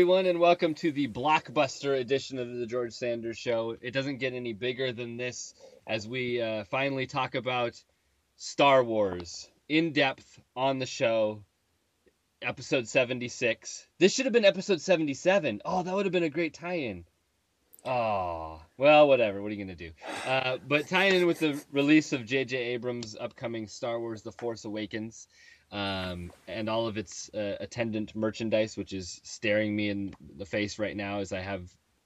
Everyone, and welcome to the blockbuster edition of the George Sanders Show. It doesn't get any bigger than this as we uh, finally talk about Star Wars in depth on the show. Episode 76. This should have been episode 77. Oh, that would have been a great tie in. Oh, well, whatever. What are you going to do? Uh, but tying in with the release of J.J. Abrams' upcoming Star Wars The Force Awakens um, and all of its uh, attendant merchandise, which is staring me in the face right now as I have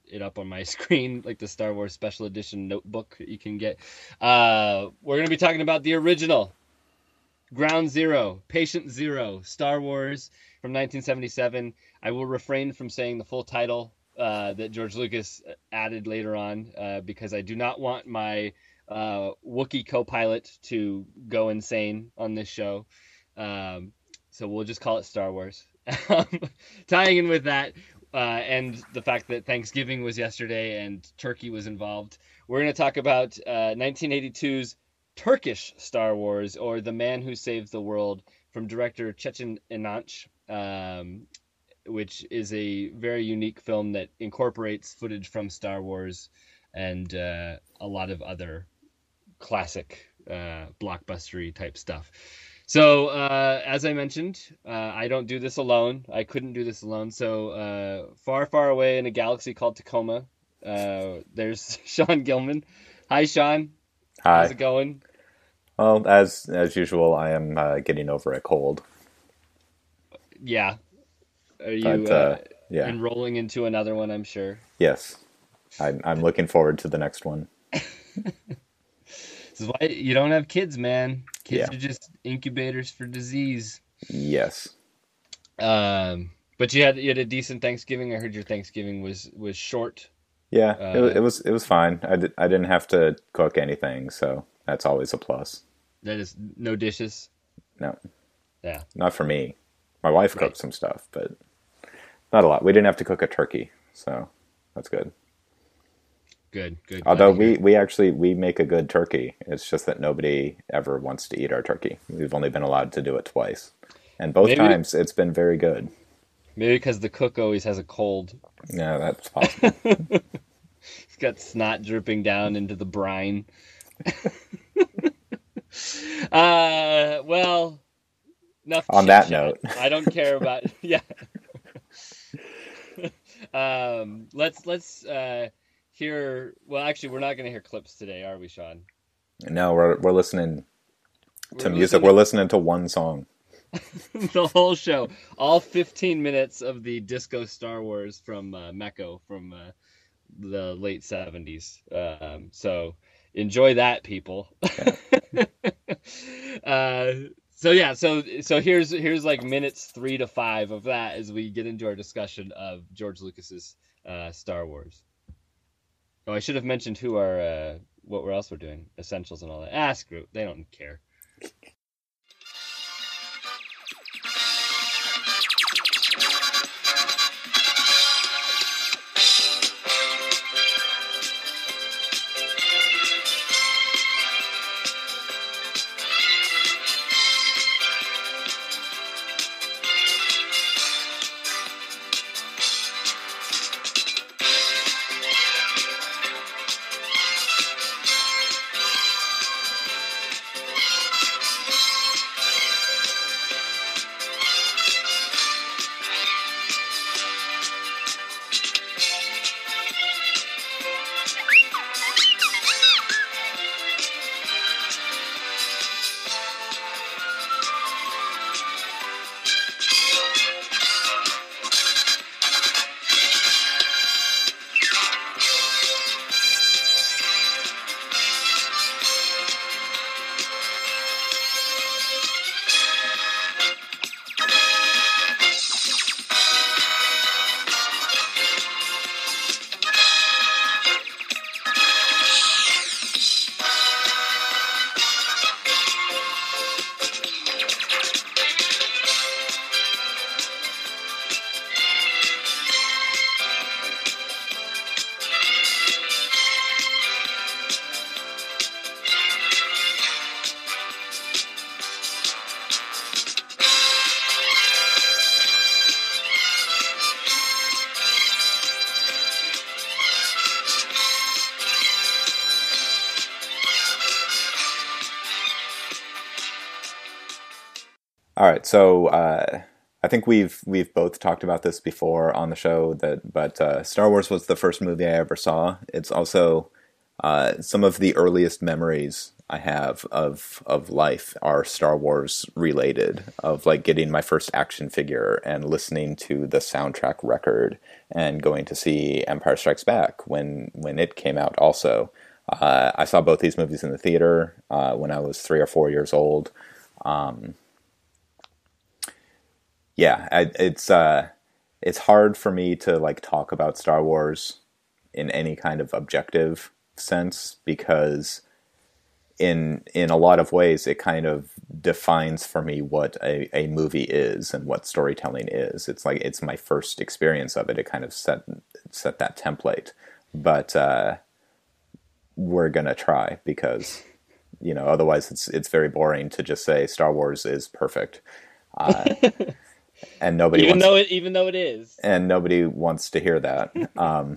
it up on my screen, like the Star Wars Special Edition notebook that you can get. Uh, we're going to be talking about the original Ground Zero, Patient Zero, Star Wars from 1977. I will refrain from saying the full title uh, that George Lucas added later on uh, because I do not want my uh, Wookiee co-pilot to go insane on this show. Um, so we'll just call it Star Wars. Tying in with that, uh, and the fact that Thanksgiving was yesterday and Turkey was involved, we're going to talk about uh, 1982's Turkish Star Wars, or The Man Who Saved the World, from director Çetin İnanç. Um, which is a very unique film that incorporates footage from Star Wars and uh, a lot of other classic uh, blockbustery type stuff. So, uh, as I mentioned, uh, I don't do this alone. I couldn't do this alone. So, uh, far, far away in a galaxy called Tacoma, uh, there's Sean Gilman. Hi, Sean. Hi. How's it going? Well, as as usual, I am uh, getting over a cold. Yeah. Are you But, uh, yeah. enrolling into another one? I'm sure. Yes, I'm I'm looking forward to the next one. This is why you don't have kids, man. Kids Yeah. are just incubators for disease. Yes. Um, but you had you had a decent Thanksgiving. I heard your Thanksgiving was was short. Yeah, it, wa- Uh, it was it was fine. I, did, I didn't have to cook anything, so that's always a plus. That is no dishes. No, Yeah. not for me. My wife Right. cooked some stuff, but not a lot. We didn't have to cook a turkey, so that's good. Good. Good. Although we, we actually we make a good turkey. It's just that nobody ever wants to eat our turkey. We've only been allowed to do it twice, and both Maybe- times it's been very good. maybe because the cook always has a cold. Yeah, that's possible. He's got snot dripping down into the brine. uh, well, enough. On that note. I don't care about. yeah. um, let's let's uh, hear. Well, actually, we're not going to hear clips today, are we, Sean? no, we're we're listening to We're music. listening We're listening to one song. the whole show, all 15 minutes of the Disco Star Wars from uh, Meco from uh, the late 70s. Um, so enjoy that, people. uh, so yeah, so so here's here's like minutes three to five of that as we get into our discussion of George Lucas's uh, Star Wars. Oh, I should have mentioned who our uh, what we're else we're doing, essentials and all that. Ah, screw, it, they don't care. Right, so uh, I think we've we've both talked about this before on the show. That but uh, Star Wars was the first movie I ever saw. It's also uh, some of the earliest memories I have of of life are Star Wars related. Of like getting my first action figure and listening to the soundtrack record and going to see Empire Strikes Back when when it came out. Also, uh, I saw both these movies in the theater uh, when I was three or four years old. Um, yeah, I, it's uh, it's hard for me to like talk about Star Wars in any kind of objective sense because in in a lot of ways it kind of defines for me what a, a movie is and what storytelling is. It's like it's my first experience of it. It kind of set set that template. But uh, we're gonna try because you know otherwise it's it's very boring to just say star wars is perfect. Uh, and nobody even wants, though it even though it is and nobody wants to hear that um,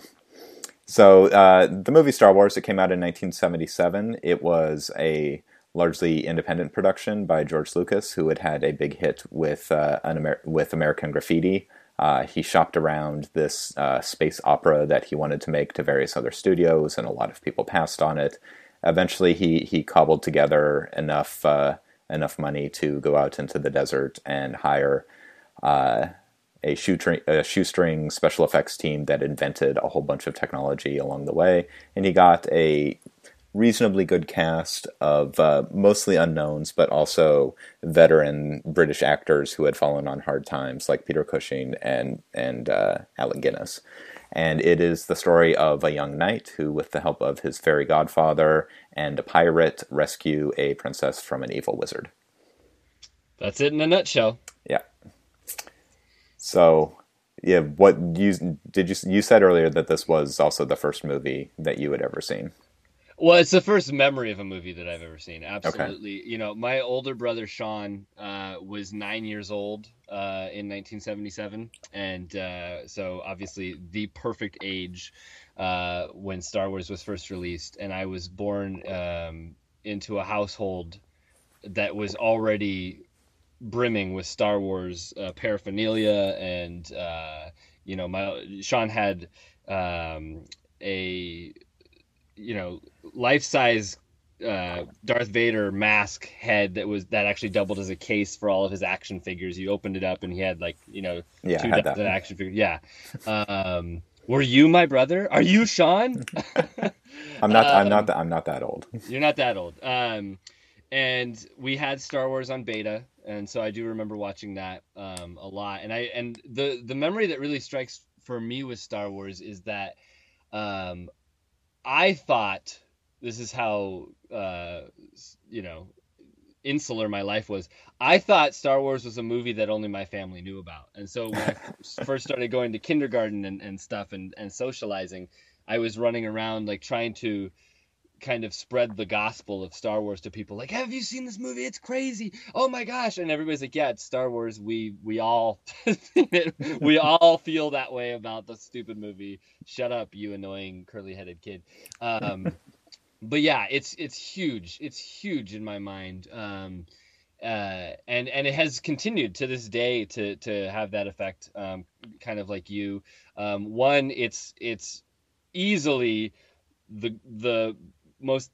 so uh, the movie Star Wars, it came out in 1977. It was a largely independent production by George Lucas, who had had a big hit with uh, Amer- with American Graffiti. Uh, he shopped around this uh, space opera that he wanted to make to various other studios, and a lot of people passed on it. Eventually, he he cobbled together enough uh, enough money to go out into the desert and hire uh, a shoestring, a shoestring special effects team that invented a whole bunch of technology along the way, and he got a reasonably good cast of uh, mostly unknowns, but also veteran British actors who had fallen on hard times, like Peter Cushing and and uh, Alec Guinness. And it is the story of a young knight who, with the help of his fairy godfather and a pirate, rescue a princess from an evil wizard. That's it in a nutshell. Yeah. So, yeah, what you did you you said earlier that this was also the first movie that you had ever seen. Well, it's the first memory of a movie that I've ever seen. Absolutely. Okay. You know, my older brother Sean uh, was nine years old uh, in 1977, and uh, so obviously the perfect age uh, when Star Wars was first released. And I was born um, into a household that was already brimming with Star Wars uh, paraphernalia, and uh, you know, my Sean had um, a you know life size uh, Darth Vader mask head that was that actually doubled as a case for all of his action figures. You opened it up and he had like you know yeah, two dozen action figures. Yeah. Um, were you my brother? Are you Sean? I'm not. Um, I'm not. I'm not that old. You're not that old. Um, and we had Star Wars on beta, and so I do remember watching that um, a lot. And I and the the memory that really strikes for me with Star Wars is that um, I thought this is how uh, you know insular my life was. I thought Star Wars was a movie that only my family knew about, and so when I first started going to kindergarten and, and stuff and and socializing, I was running around like trying to kind of spread the gospel of Star Wars to people. Like, have you seen this movie? It's crazy. Oh my gosh! And everybody's like, yeah, it's Star Wars. We we all we all feel that way about the stupid movie. Shut up, you annoying curly headed kid. Um, but yeah, it's it's huge. It's huge in my mind. Um, uh, and and it has continued to this day to to have that effect. Um, kind of like you. Um, one, it's it's easily the the most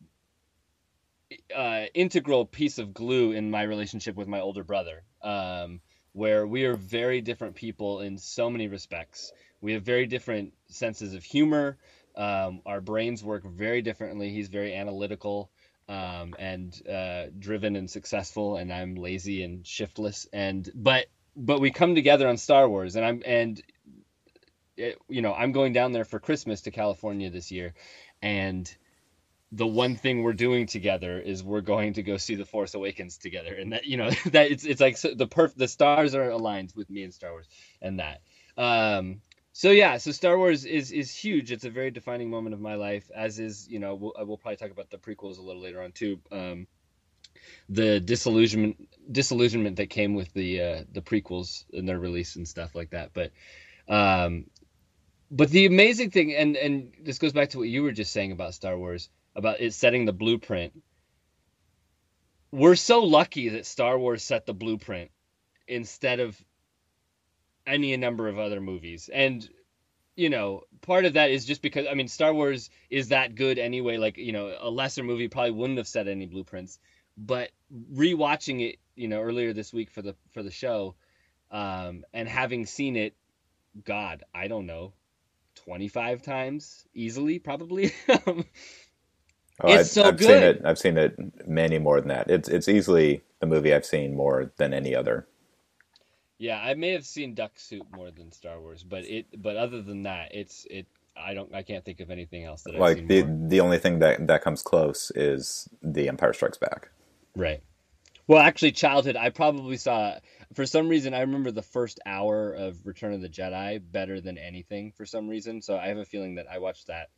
uh, integral piece of glue in my relationship with my older brother, um, where we are very different people in so many respects. We have very different senses of humor. Um, our brains work very differently. He's very analytical um, and uh, driven and successful, and I'm lazy and shiftless. And but but we come together on Star Wars, and I'm and it, you know I'm going down there for Christmas to California this year, and the one thing we're doing together is we're going to go see the Force Awakens together, and that you know that it's it's like the perf the stars are aligned with me and Star Wars and that. Um, so yeah, so Star Wars is is huge. It's a very defining moment of my life, as is you know we'll, we'll probably talk about the prequels a little later on too. Um, the disillusionment disillusionment that came with the uh, the prequels and their release and stuff like that, but. Um, but the amazing thing, and and this goes back to what you were just saying about Star Wars about it setting the blueprint. We're so lucky that Star Wars set the blueprint instead of any number of other movies. And you know, part of that is just because I mean Star Wars is that good anyway. Like, you know, a lesser movie probably wouldn't have set any blueprints. But rewatching it, you know, earlier this week for the for the show, um, and having seen it, God, I don't know, twenty five times easily, probably. Oh, it's I've, so I've good. Seen it, I've seen it many more than that. It's it's easily the movie I've seen more than any other. Yeah, I may have seen Duck Soup more than Star Wars, but it but other than that, it's it. I don't. I can't think of anything else that I've like the more. the only thing that that comes close is The Empire Strikes Back. Right. Well, actually, childhood. I probably saw. For some reason, I remember the first hour of Return of the Jedi better than anything. For some reason, so I have a feeling that I watched that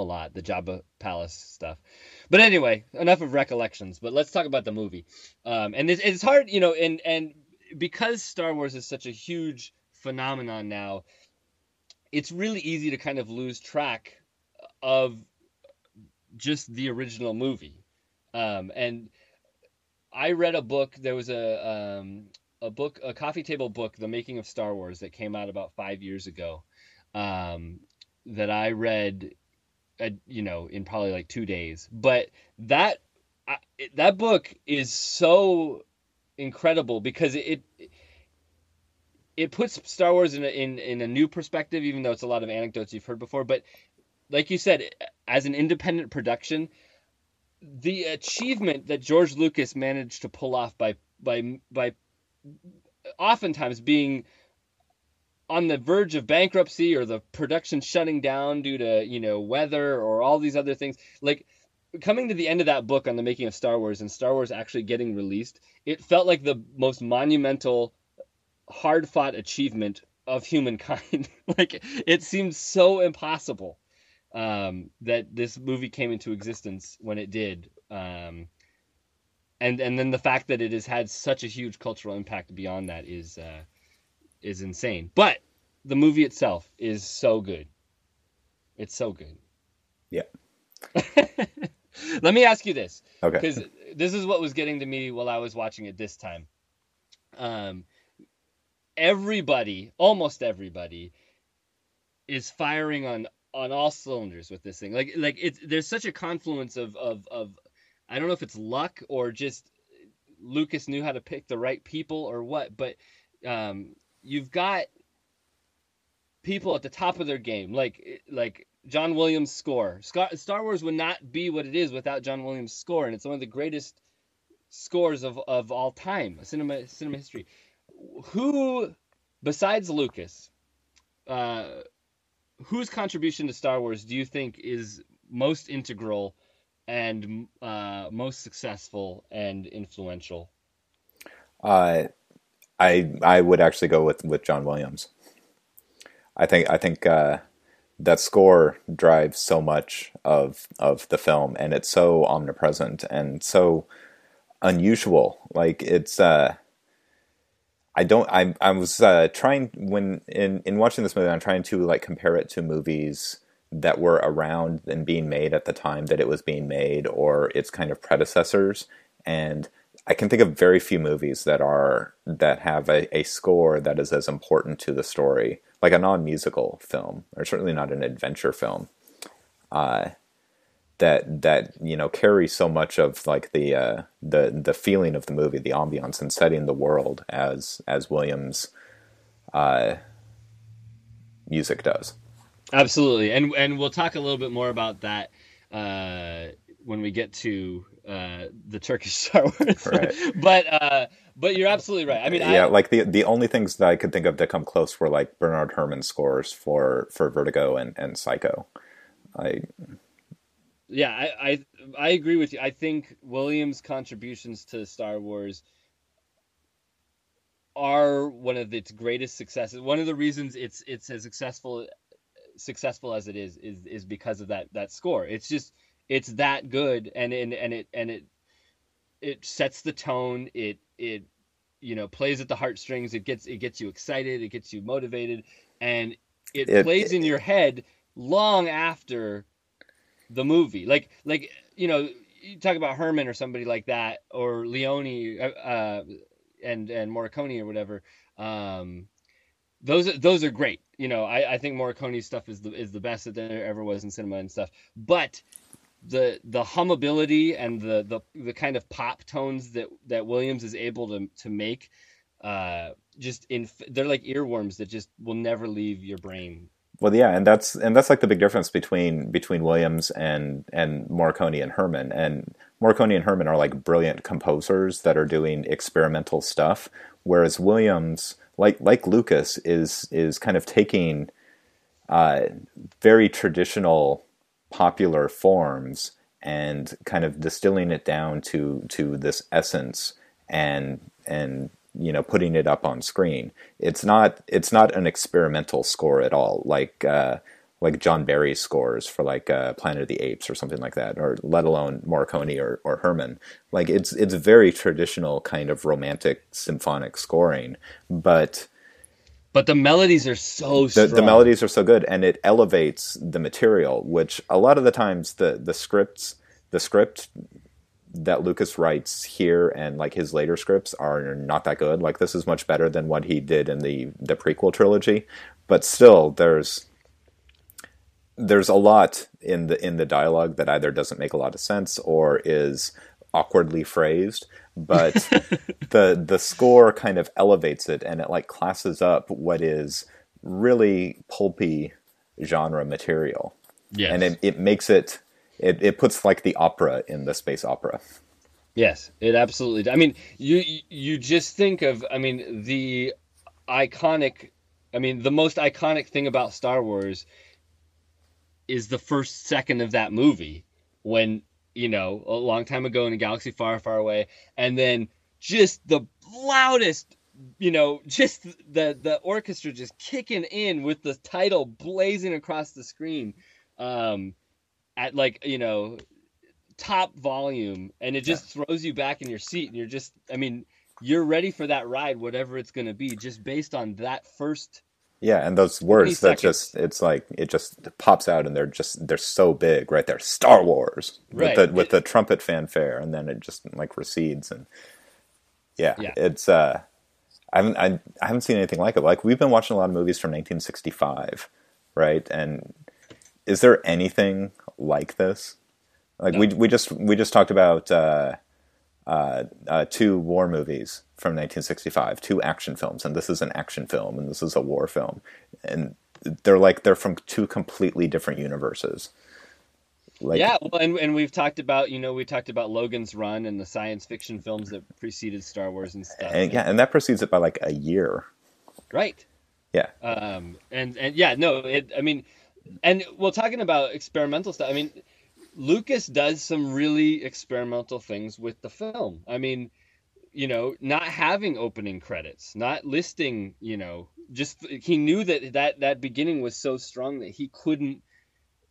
a lot. The Jabba Palace stuff. But anyway, enough of recollections. But let's talk about the movie. Um, and it's, it's hard, you know, and and because Star Wars is such a huge phenomenon now, it's really easy to kind of lose track of just the original movie. Um, and I read a book. There was a um, a book, a coffee table book, The Making of Star Wars, that came out about five years ago. Um, that I read, uh, you know, in probably like two days. But that I, that book is so incredible because it, it it puts Star Wars in a, in in a new perspective, even though it's a lot of anecdotes you've heard before. But like you said, as an independent production, the achievement that George Lucas managed to pull off by by by oftentimes being on the verge of bankruptcy or the production shutting down due to you know weather or all these other things like coming to the end of that book on the making of Star Wars and Star Wars actually getting released, it felt like the most monumental, hard fought achievement of humankind. like it seemed so impossible um, that this movie came into existence when it did. Um, and and then the fact that it has had such a huge cultural impact beyond that is uh, is insane. But the movie itself is so good. It's so good. Yeah. Let me ask you this. Okay. Because this is what was getting to me while I was watching it this time. Um, everybody, almost everybody, is firing on on all cylinders with this thing. Like like it's there's such a confluence of of of I don't know if it's luck or just Lucas knew how to pick the right people or what, but um, you've got people at the top of their game, like like John Williams' score. Star Wars would not be what it is without John Williams' score, and it's one of the greatest scores of, of all time, cinema cinema history. Who, besides Lucas, uh, whose contribution to Star Wars do you think is most integral and uh, most successful and influential? Uh, I I would actually go with, with John Williams. I think I think uh, that score drives so much of of the film, and it's so omnipresent and so unusual. Like it's. Uh, I don't. I I was uh, trying when in in watching this movie. I'm trying to like compare it to movies that were around and being made at the time that it was being made, or its kind of predecessors. And I can think of very few movies that are that have a, a score that is as important to the story like a non-musical film, or certainly not an adventure film, uh, that that you know carries so much of like the uh, the the feeling of the movie, the ambiance, and setting the world as as Williams' uh, music does. Absolutely, and and we'll talk a little bit more about that uh, when we get to uh, the Turkish Star Wars. Right. but uh, but you're absolutely right. I mean, yeah, I, like the the only things that I could think of that come close were like Bernard Herrmann scores for for Vertigo and and Psycho. I yeah, I, I I agree with you. I think Williams' contributions to Star Wars are one of its greatest successes. One of the reasons it's it's as successful successful as it is is is because of that that score. It's just it's that good and and, and it and it it sets the tone it it you know plays at the heartstrings it gets it gets you excited it gets you motivated and it, it plays it, in your head long after the movie like like you know you talk about Herrmann or somebody like that or leone uh, uh and and Morricone or whatever. Um, those are, those are great. You know, I, I think Morricone's stuff is the is the best that there ever was in cinema and stuff. But the the hummability and the the, the kind of pop tones that that Williams is able to to make, uh, just in they're like earworms that just will never leave your brain. Well, yeah, and that's and that's like the big difference between between Williams and and Morricone and Herrmann. And Morricone and Herrmann are like brilliant composers that are doing experimental stuff, whereas Williams like like Lucas is is kind of taking uh, very traditional popular forms and kind of distilling it down to to this essence and and you know putting it up on screen. It's not it's not an experimental score at all, like uh, like John Barry's scores for like uh, Planet of the Apes or something like that, or let alone Morricone or, or Herrmann. Like it's it's very traditional kind of romantic symphonic scoring, but but the melodies are so the, the, melodies are so good, and it elevates the material. Which a lot of the times the the scripts the script that Lucas writes here and like his later scripts are not that good. Like this is much better than what he did in the the prequel trilogy, but still there's there's a lot in the in the dialogue that either doesn't make a lot of sense or is awkwardly phrased but the the score kind of elevates it and it like classes up what is really pulpy genre material yes. and it, it makes it, it it puts like the opera in the space opera yes it absolutely i mean you you just think of i mean the iconic i mean the most iconic thing about star wars is the first second of that movie when you know a long time ago in a galaxy far far away and then just the loudest you know just the the orchestra just kicking in with the title blazing across the screen um at like you know top volume and it just yeah. throws you back in your seat and you're just i mean you're ready for that ride whatever it's going to be just based on that first yeah, and those words that just it's like it just pops out and they're just they're so big right there. Star Wars right. with the with the trumpet fanfare and then it just like recedes and yeah, yeah. it's uh I haven't I, I haven't seen anything like it. Like we've been watching a lot of movies from 1965, right? And is there anything like this? Like no. we we just we just talked about uh, uh, uh, two war movies from 1965, two action films, and this is an action film, and this is a war film, and they're like they're from two completely different universes. Like, yeah, well, and, and we've talked about you know we talked about Logan's Run and the science fiction films that preceded Star Wars and stuff. And, yeah, and that precedes it by like a year. Right. Yeah. Um. And and yeah, no, it. I mean, and well, talking about experimental stuff. I mean, Lucas does some really experimental things with the film. I mean, you know, not having opening credits, not listing, you know, just he knew that that that beginning was so strong that he couldn't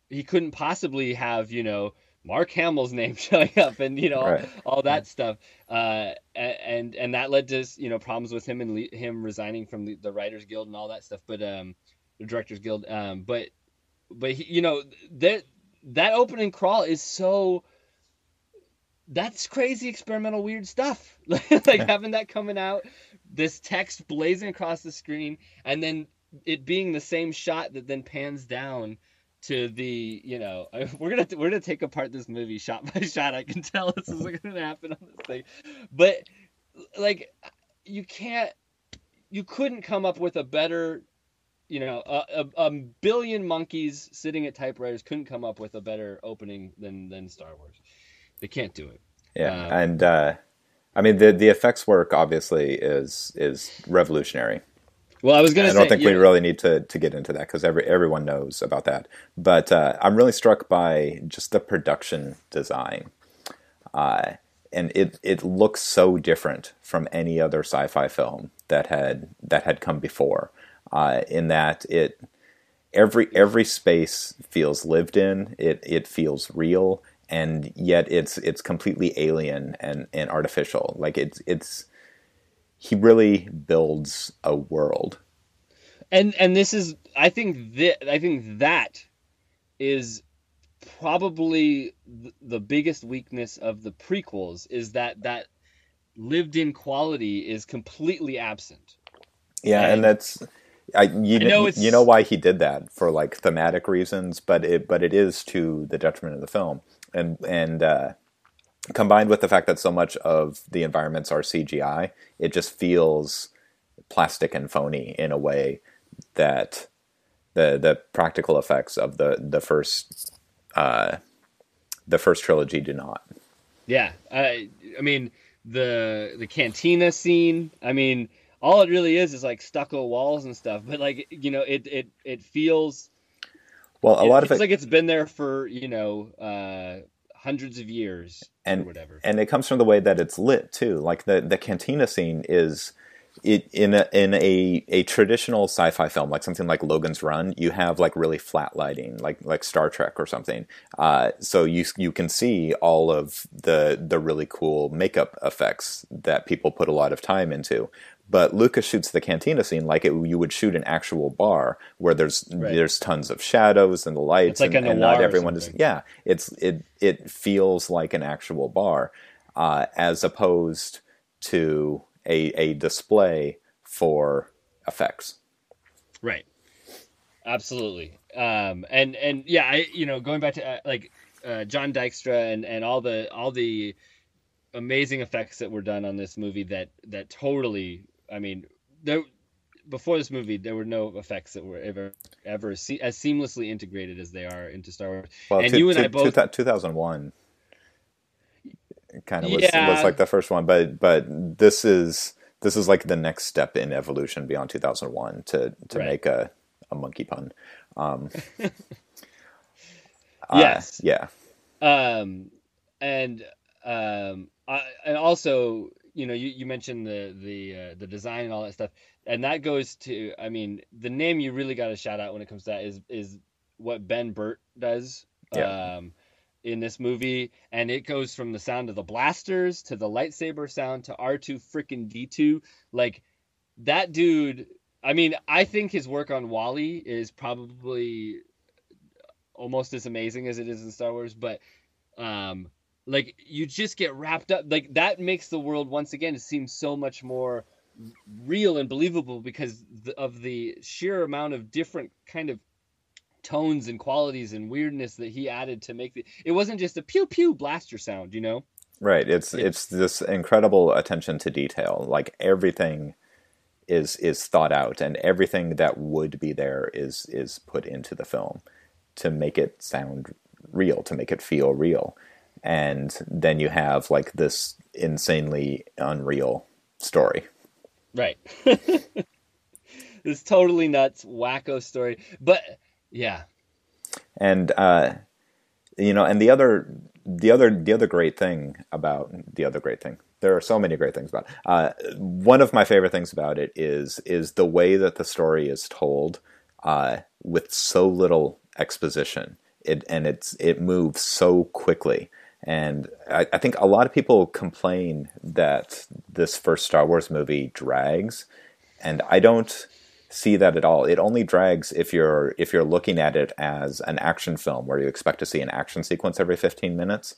he couldn't possibly have, you know, Mark Hamill's name showing up and you know right. all, all, that stuff, uh, and and that led to you know problems with him and le- him resigning from the, the Writers Guild and all that stuff. But um, the Directors Guild. Um, but but he, you know that that opening crawl is so that's crazy experimental weird stuff. Like yeah. having that coming out this text blazing across the screen and then it being the same shot that then pans down to the you know we're gonna we're gonna take apart this movie shot by shot. I can tell this is gonna happen on this thing. But like you can't you couldn't come up with a better you know, a, a, a, billion monkeys sitting at typewriters couldn't come up with a better opening than than Star Wars. They can't do it. Yeah, um, and uh, I mean the the effects work obviously is is revolutionary. Well, I was going to. I don't think yeah. we really need to to get into that because every everyone knows about that. But uh, I'm really struck by just the production design. Uh, and it it looks so different from any other sci-fi film that had that had come before uh, in that it every every space feels lived in. It it feels real, and yet it's it's completely alien and, and artificial. Like it's it's he really builds a world. And and this is I think that I think that is probably the biggest weakness of the prequels is that that lived-in quality is completely absent. Yeah, and, And- that's I you I know you know why he did that for like thematic reasons, but it but it is to the detriment of the film, and and uh, combined with the fact that so much of the environments are CGI, it just feels plastic and phony in a way that the the practical effects of the the first uh, the first trilogy do not. Yeah, I I mean the the cantina scene. I mean, all it really is is like stucco walls and stuff. But like you know, it it it feels Well, a it lot of feels it, like it's been there for you know uh, hundreds of years And- or whatever. and it comes from the way that it's lit too. Like the the cantina scene is it in a, in a a traditional sci-fi film, like something like Logan's Run. You have like really flat lighting, like like Star Trek or something. Uh, so you you can see all of the the really cool makeup effects that people put a lot of time into. But Lucas shoots the cantina scene like it, you would shoot an actual bar, where there's Right. there's tons of shadows and the lights, It's like and, a and not everyone is yeah it's it it feels like an actual bar uh, as opposed to a a display for effects Right. Absolutely. Um, and and yeah, I you know going back to uh, like uh, John Dykstra and and all the all the amazing effects that were done on this movie that that totally I mean there before this movie there were no effects that were ever ever se- as seamlessly integrated as they are into Star Wars. well And two- you and two- I both- two- 2001 kind of was, Yeah. was like the first one but but this is this is like the next step in evolution beyond 2001 to to Right. make a a monkey pun um uh, Yes. yeah um and um I, and also you know you, you mentioned the the uh, the design and all that stuff and that goes to i mean the name you really got to shout out when it comes to that is is what Ben Burtt does Yeah. um in this movie and it goes from the sound of the blasters to the lightsaber sound to r2 freaking d2 like that dude i mean i think his work on WALL-E is probably almost as amazing as it is in star wars but um like you just get wrapped up like that makes the world once again seem so much more real and believable because of the sheer amount of different kind of tones and qualities and weirdness that he added to make the it wasn't just a pew pew blaster sound you know Right. It's It- it's this incredible attention to detail. Like everything is is thought out, and everything that would be there is is put into the film to make it sound real, to make it feel real. And then you have like this insanely unreal story. right this totally nuts wacko story but yeah and uh, you know, and the other, the other, the other great thing about the other great thing. There are so many great things about. It. Uh, one of my favorite things about it is is the way that the story is told uh, with so little exposition. It and it's it moves so quickly. And I, I think a lot of people complain that this first Star Wars movie drags, and I don't see that at all. It only drags if you're if you're looking at it as an action film where you expect to see an action sequence every 15 minutes.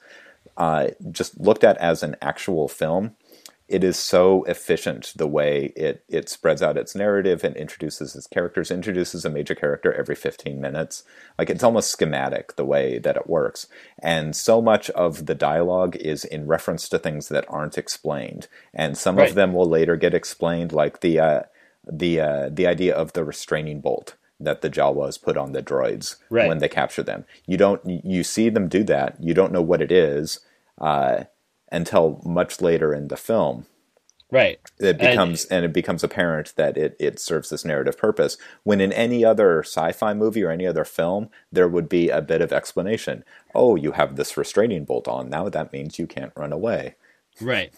Uh, just looked at as an actual film, it is so efficient the way it it spreads out its narrative and introduces its characters, introduces a major character every 15 minutes. Like it's almost schematic the way that it works. And so much of the dialogue is in reference to things that aren't explained. And some Right. of them will later get explained, like the uh, the uh, the idea of the restraining bolt that the Jawas put on the droids Right. when they capture them. You don't you see them do that. You don't know what it is uh, until much later in the film. right It And- becomes and, it becomes apparent that it, it serves this narrative purpose. When in any other sci-fi movie or any other film, there would be a bit of explanation. Oh, you have this restraining bolt on. Now that means you can't run away. Right.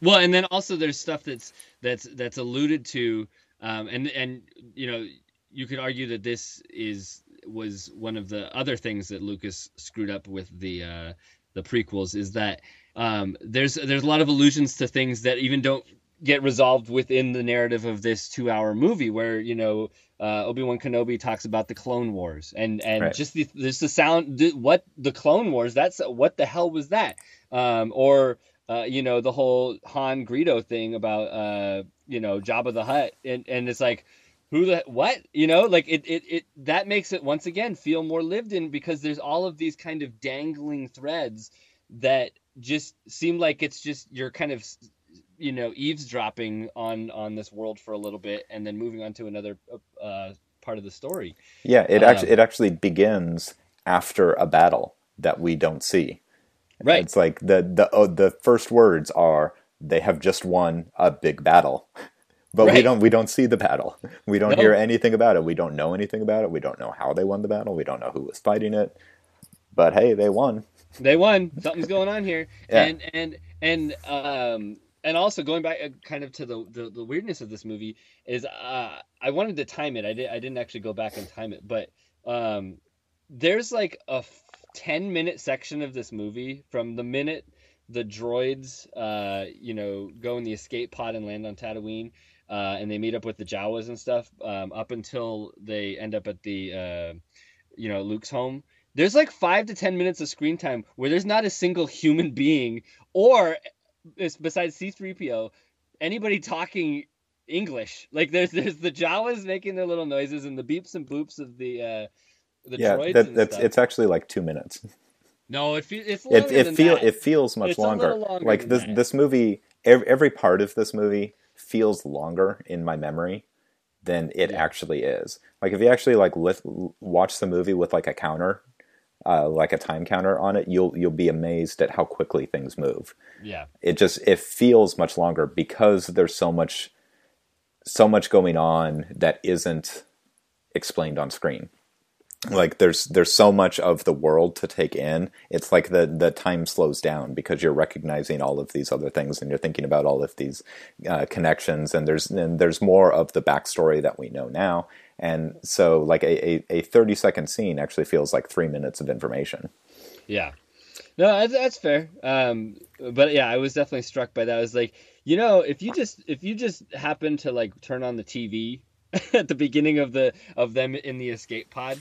Well, and then also there's stuff that's that's that's alluded to, um, and and you know you could argue that this is was one of the other things that Lucas screwed up with the uh, the prequels is that um, there's there's a lot of allusions to things that even don't get resolved within the narrative of this two hour movie where you know uh, Obi-Wan Kenobi talks about the Clone Wars and and Right. just the just the sound what the Clone Wars that's what the hell was that um, or uh, you know, the whole Han Greedo thing about, uh, you know, Jabba the Hutt, and and it's like, who the what, you know, like it it it that makes it once again feel more lived in because there's all of these kind of dangling threads that just seem like it's just you're kind of you know eavesdropping on on this world for a little bit and then moving on to another uh, part of the story. Yeah, it um, actually it actually begins after a battle that we don't see. Right. It's like the the oh, the first words are they have just won a big battle. But right. we don't we don't see the battle. We don't no. hear anything about it. We don't know anything about it. We don't know how they won the battle. We don't know who was fighting it. But hey, they won. They won. Something's going on here. Yeah. And and and um and also going back uh, kind of to the, the, the weirdness of this movie is uh, I wanted to time it. I did I didn't actually go back and time it, but um, there's like a 10 minute section of this movie from the minute the droids uh, you know go in the escape pod and land on Tatooine uh, and they meet up with the Jawas and stuff um, up until they end up at the uh, you know Luke's home there's like five to ten minutes of screen time where there's not a single human being or besides C3PO, anybody talking English. Like there's there's the Jawas making their little noises and the beeps and boops of the uh, the yeah, droids. That, that's it's actually like two minutes. No, it fe- it's it it feel that. it feels much it's longer. longer. Like this that. this movie, every, every part of this movie feels longer in my memory than it yeah. actually is. Like if you actually like lift, watch the movie with like a counter uh, like a time counter on it, you'll you'll be amazed at how quickly things move. Yeah, it just it feels much longer because there's so much so much going on that isn't explained on screen. Like there's there's so much of the world to take in. It's like the the time slows down because you're recognizing all of these other things and you're thinking about all of these uh, connections. And there's and there's more of the backstory that we know now and so like a, a, a 30 second scene actually feels like three minutes of information yeah no that's, fair um, but yeah i was definitely struck by that i was like you know if you just if you just happen to like turn on the tv at the beginning of the of them in the escape pod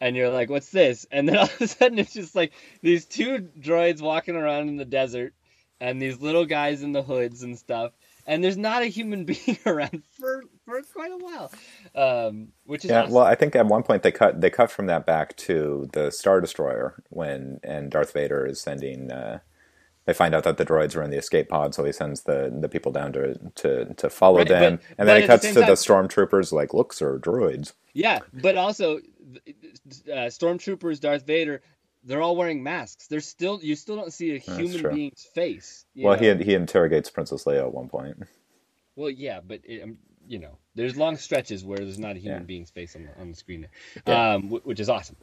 and you're like what's this and then all of a sudden it's just like these two droids walking around in the desert and these little guys in the hoods and stuff and there's not a human being around for for quite a while, um, which is yeah. Awesome. Well, I think at one point they cut they cut from that back to the Star Destroyer when and Darth Vader is sending. Uh, they find out that the droids are in the escape pod, so he sends the the people down to to, to follow right, them, but, and then it cuts the to time, the stormtroopers like, "Look, sir, droids." Yeah, but also uh, stormtroopers, Darth Vader they're all wearing masks. They're still you still don't see a human being's face. Well, know? he he interrogates Princess Leia at one point. Well, yeah, but it, um, you know, there's long stretches where there's not a human yeah. being's face on the, on the screen, yeah. um, which is awesome.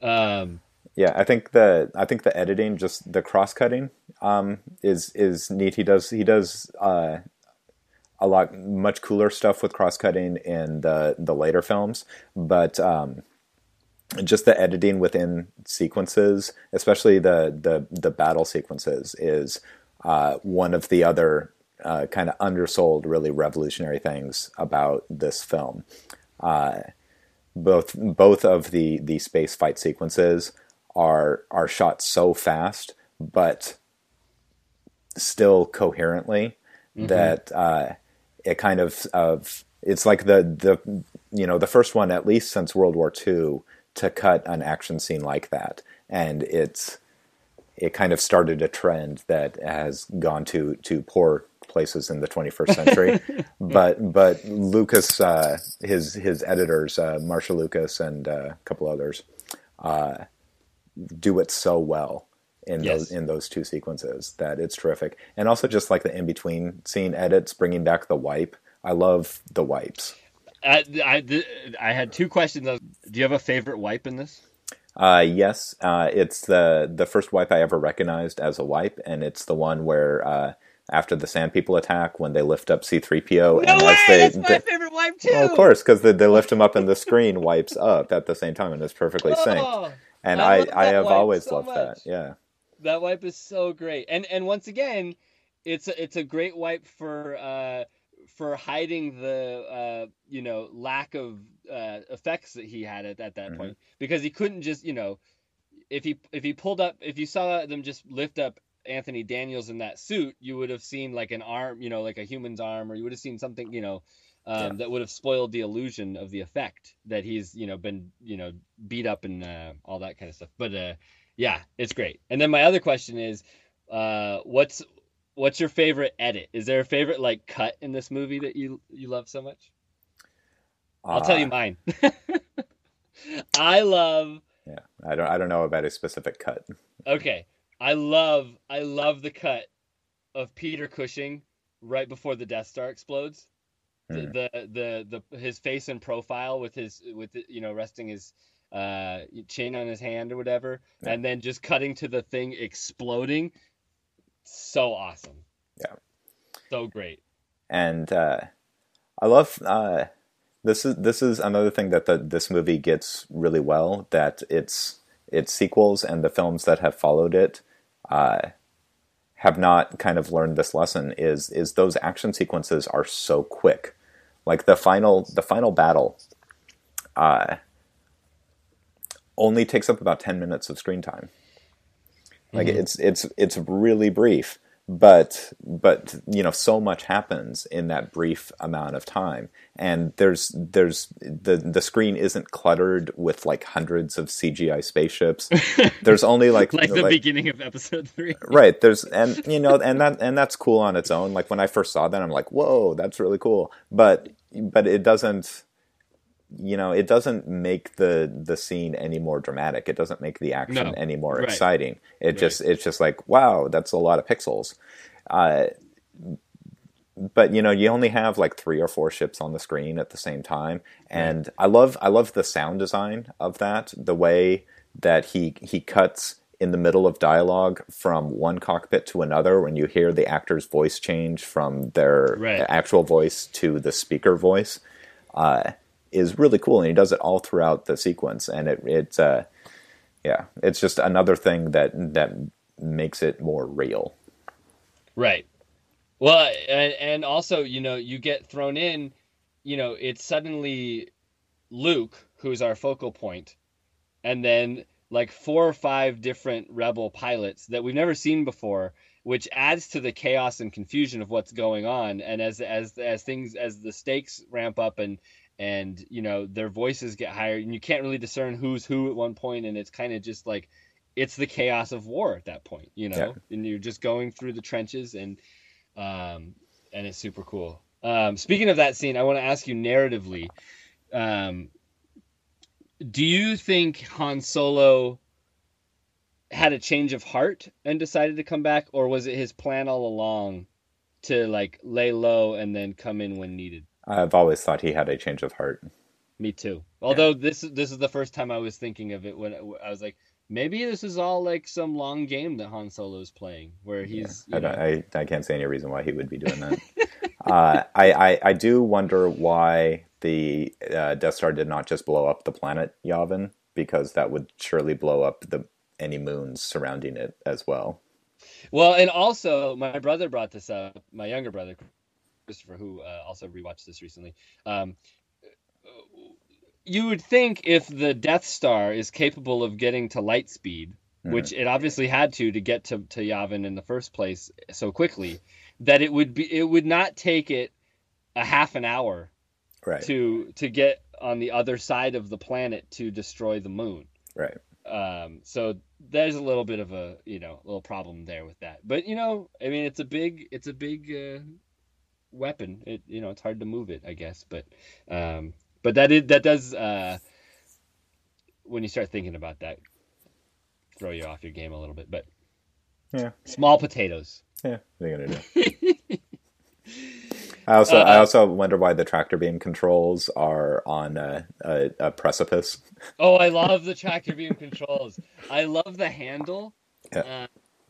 Um, yeah, I think the I think the editing, just the cross cutting, um, is is neat. He does he does uh, a lot much cooler stuff with cross cutting in the the later films, but um, just the editing within sequences, especially the the the battle sequences, is uh, one of the other uh, kind of undersold, really revolutionary things about this film. Uh, both both of the the space fight sequences are are shot so fast, but still coherently mm-hmm. that uh, it kind of of it's like the the you know the first one at least since World War II to cut an action scene like that, and it's it kind of started a trend that has gone to to poor places in the 21st century. but but Lucas, uh, his his editors, uh, Marcia Lucas and uh, a couple others, uh, do it so well in yes. those in those two sequences that it's terrific. And also just like the in between scene edits, bringing back the wipe. I love the wipes. I, I, I had two questions. Do you have a favorite wipe in this? Uh, yes, uh, it's the the first wipe I ever recognized as a wipe, and it's the one where uh, after the Sand People attack, when they lift up C three PO, and way! they, that's my they, favorite wipe too. Well, of course, because they, they lift him up, and the screen wipes up at the same time, and it's perfectly oh, synced. And I I, I have always so loved much. that. Yeah, that wipe is so great, and and once again, it's a, it's a great wipe for uh, for hiding the uh, you know lack of uh, effects that he had at, at that mm-hmm. point because he couldn't just you know if he if he pulled up if you saw them just lift up Anthony Daniels in that suit, you would have seen like an arm, you know, like a human's arm, or you would have seen something, you know, um, yeah. that would have spoiled the illusion of the effect that he's, you know, been, you know, beat up and uh, all that kind of stuff. But uh, yeah, it's great. And then my other question is, uh, what's what's your favorite edit? Is there a favorite like cut in this movie that you you love so much? I'll tell you uh, mine. I love. Yeah, I don't. I don't know about a specific cut. Okay, I love. I love the cut of Peter Cushing right before the Death Star explodes. Mm. The, the the his face and profile with his with you know resting his uh chin on his hand or whatever, yeah. and then just cutting to the thing exploding. So awesome. Yeah. So great. And uh, I love uh, this is this is another thing that the, this movie gets really well. That its its sequels and the films that have followed it uh, have not kind of learned this lesson. Is is those action sequences are so quick, like the final the final battle. Uh, only takes up about 10 minutes of screen time like mm-hmm. it's it's it's really brief but but you know so much happens in that brief amount of time. And there's there's the the screen isn't cluttered with like hundreds of CGI spaceships. There's only like like the like, beginning of episode 3 right. There's and you know and that and that's cool on its own. Like when I first saw that I'm like whoa that's really cool. But but it doesn't you know it doesn't make the the scene any more dramatic it doesn't make the action no. any more right. exciting it right. just it's just like wow that's a lot of pixels uh, but you know you only have like three or four ships on the screen at the same time and i love i love the sound design of that the way that he he cuts in the middle of dialogue from one cockpit to another when you hear the actor's voice change from their right. actual voice to the speaker voice uh, is really cool, and he does it all throughout the sequence, and it it's uh, yeah, it's just another thing that that makes it more real. Right. Well, and, and also, you know, you get thrown in, you know, it's suddenly Luke who's our focal point, and then like four or five different rebel pilots that we've never seen before which adds to the chaos and confusion of what's going on and as as as things as the stakes ramp up and and you know their voices get higher and you can't really discern who's who at one point and it's kind of just like it's the chaos of war at that point you know? Yeah. and you're just going through the trenches and um and it's super cool. Um speaking of that scene i want to ask you narratively um do you think han solo had a change of heart and decided to come back or was it his plan all along to like lay low and then come in when needed I've always thought he had a change of heart. Me too. Although yeah. this this is the first time I was thinking of it when I was like, maybe this is all like some long game that Han Solo is playing, where he's. Yeah, I, I, I can't say any reason why he would be doing that. uh, I, I I do wonder why the uh, Death Star did not just blow up the planet Yavin, because that would surely blow up the any moons surrounding it as well. Well, and also my brother brought this up. My younger brother Christopher, who uh, also rewatched this recently. Um, you would think if the Death Star is capable of getting to light speed, mm-hmm. which it obviously had to to get to, to Yavin in the first place so quickly, that it would be it would not take it a half an hour right. to to get on the other side of the planet to destroy the moon. Right. Um, so there's a little bit of a you know little problem there with that, but you know I mean it's a big it's a big uh, weapon. It you know it's hard to move it, I guess, but um, but that is that does uh, when you start thinking about that, throw you off your game a little bit. But yeah, small potatoes. Yeah, what are you gonna do? I also uh, I also wonder why the tractor beam controls are on a, a, a, precipice. Oh, I love the tractor beam controls. I love the handle. Yeah. Uh,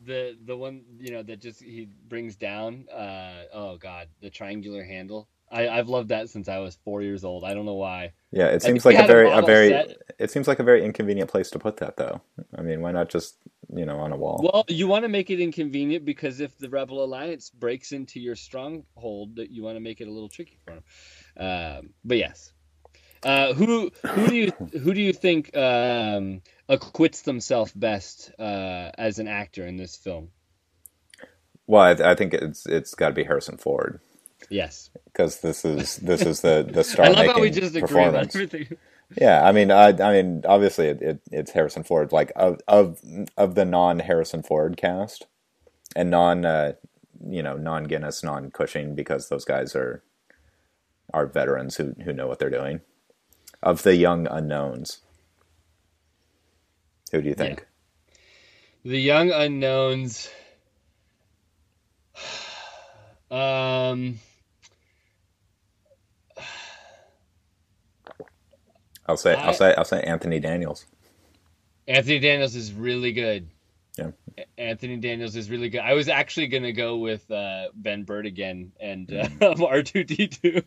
the the one you know that just he brings down uh oh god the triangular handle I, I've loved that since I was four years old. I don't know why. Yeah, it seems like a very a, a very set. it seems like a very inconvenient place to put that though. I mean, why not just you know on a wall? Well, you want to make it inconvenient because if the Rebel Alliance breaks into your stronghold, that you want to make it a little tricky for them. Um, but yes, uh, who who do you who do you think um, acquits themselves best uh, as an actor in this film? Well, I, I think it's it's got to be Harrison Ford Yes. because this is this is the the star I love how we just agree on performance. everything. Yeah, I mean, I, I mean, obviously, it, it, it's Harrison Ford. Like of of of the non Harrison Ford cast, and non, uh, you know, non Guinness, non Cushing, because those guys are are veterans who who know what they're doing. Of the young unknowns, who do you think? The young unknowns. Um, I'll say, I- I'll say, I'll say Anthony Daniels. Anthony Daniels is really good. Yeah. Anthony Daniels is really good. I was actually gonna go with uh, Ben Burtt again and uh, Mm. R two D two,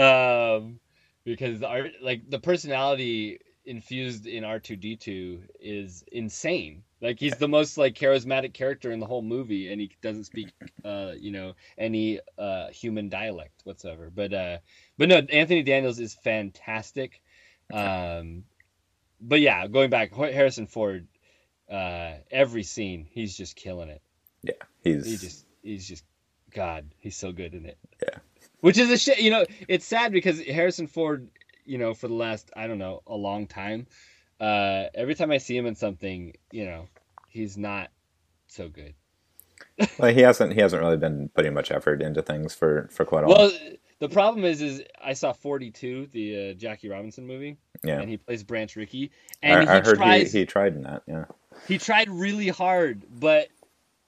um, because our like the personality infused in R two D two is insane. Like he's the most like charismatic character in the whole movie, and he doesn't speak, uh, you know, any uh, human dialect whatsoever. But uh, but no, Anthony Daniels is fantastic. Um, but yeah, going back, Harrison Ford, uh, every scene he's just killing it. Yeah, he's He just he's just God, he's so good in it. Yeah. Which is a shit. You know, it's sad because Harrison Ford, you know, for the last I don't know a long time, uh, every time I see him in something, you know, he's not so good. well, he hasn't he hasn't really been putting much effort into things for for quite a while. Well, the problem is, is I saw Forty Two, the uh, Jackie Robinson movie, yeah, and he plays Branch Rickey, and I, he I heard tries. he, he tried in that. Yeah, he tried really hard, but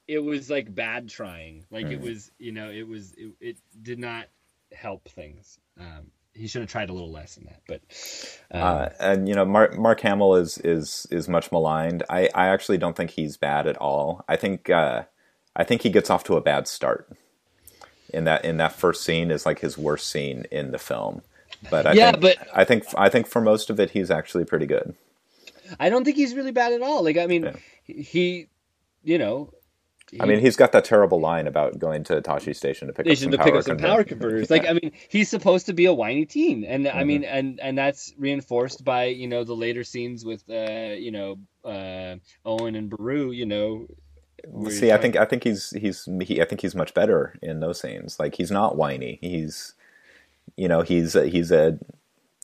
it was like bad trying. Like it Mhm. was, you know, it was it, it did not help things. Um, he should have tried a little less than that. But um, uh, and you know, Mark Mark Hamill is is is much maligned. I I actually don't think he's bad at all. I think uh, I think he gets off to a bad start. In that in that first scene is like his worst scene in the film. But I Yeah, think, but- I think I think for most of it he's actually pretty good. I don't think he's really bad at all. Like I mean, Yeah. he, you know, I mean, he's got that terrible line about going to Tosche Station to pick up some to power, pick up some power converters. Like I mean, he's supposed to be a whiny teen, and I Mhm. mean, and and that's reinforced by you know the later scenes with uh you know uh Owen and Beru. You know, See, I think I think he's he's he, I think he's much better in those scenes. Like he's not whiny. He's you know he's a, he's a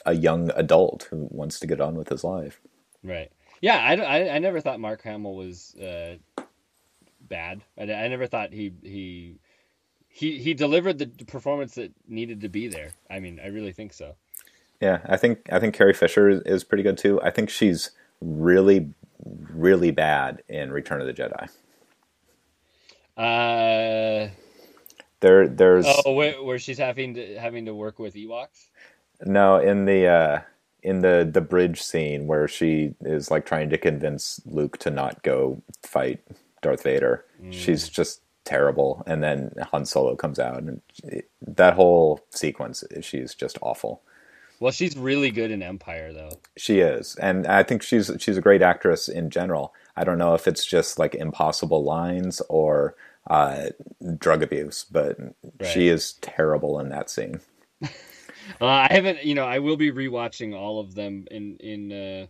a young adult who wants to get on with his life. Right. Yeah, I, I, I never thought Mark Hamill was uh, bad. I, I never thought he he he he delivered the performance that needed to be there. I mean, I really think so. Yeah, I think I think Carrie Fisher is, is pretty good too. I think she's really really bad in Return of the Jedi. Uh, There there's oh, where, where she's having to having to work with Ewoks. no in the uh, in the the bridge scene where she is like trying to convince Luke to not go fight Darth Vader. Mm. She's just terrible, and then Han Solo comes out, and it, that whole sequence, she's just awful. Well, she's really good in Empire, though. She is, and I think she's she's a great actress in general. I don't know if it's just like impossible lines or uh, drug abuse, but she is terrible in that scene. Uh, I haven't, you know, I will be rewatching all of them in in uh,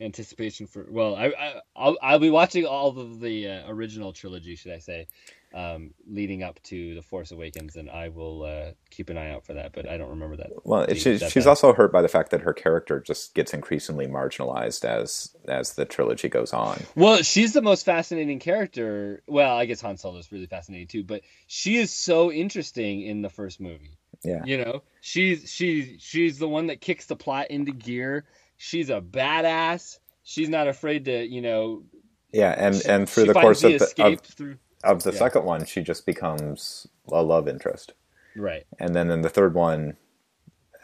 anticipation for. Well, I, I I'll I'll be watching all of the uh, original trilogy, should I say, um, leading up to the Force Awakens, and I will uh, keep an eye out for that. But I don't remember that. Well, she's that she's bad. also hurt by the fact that her character just gets increasingly marginalized as as the trilogy goes on. Well, she's the most fascinating character. Well, I guess Han Solo is really fascinating too, but she is so interesting in the first movie. Yeah. You know, she's she's she's the one that kicks the plot into gear. She's a badass. She's not afraid to, you know. Yeah, and she- and through the course of the, of, through of the Yeah. second one, she just becomes a love interest, right and then in the third one,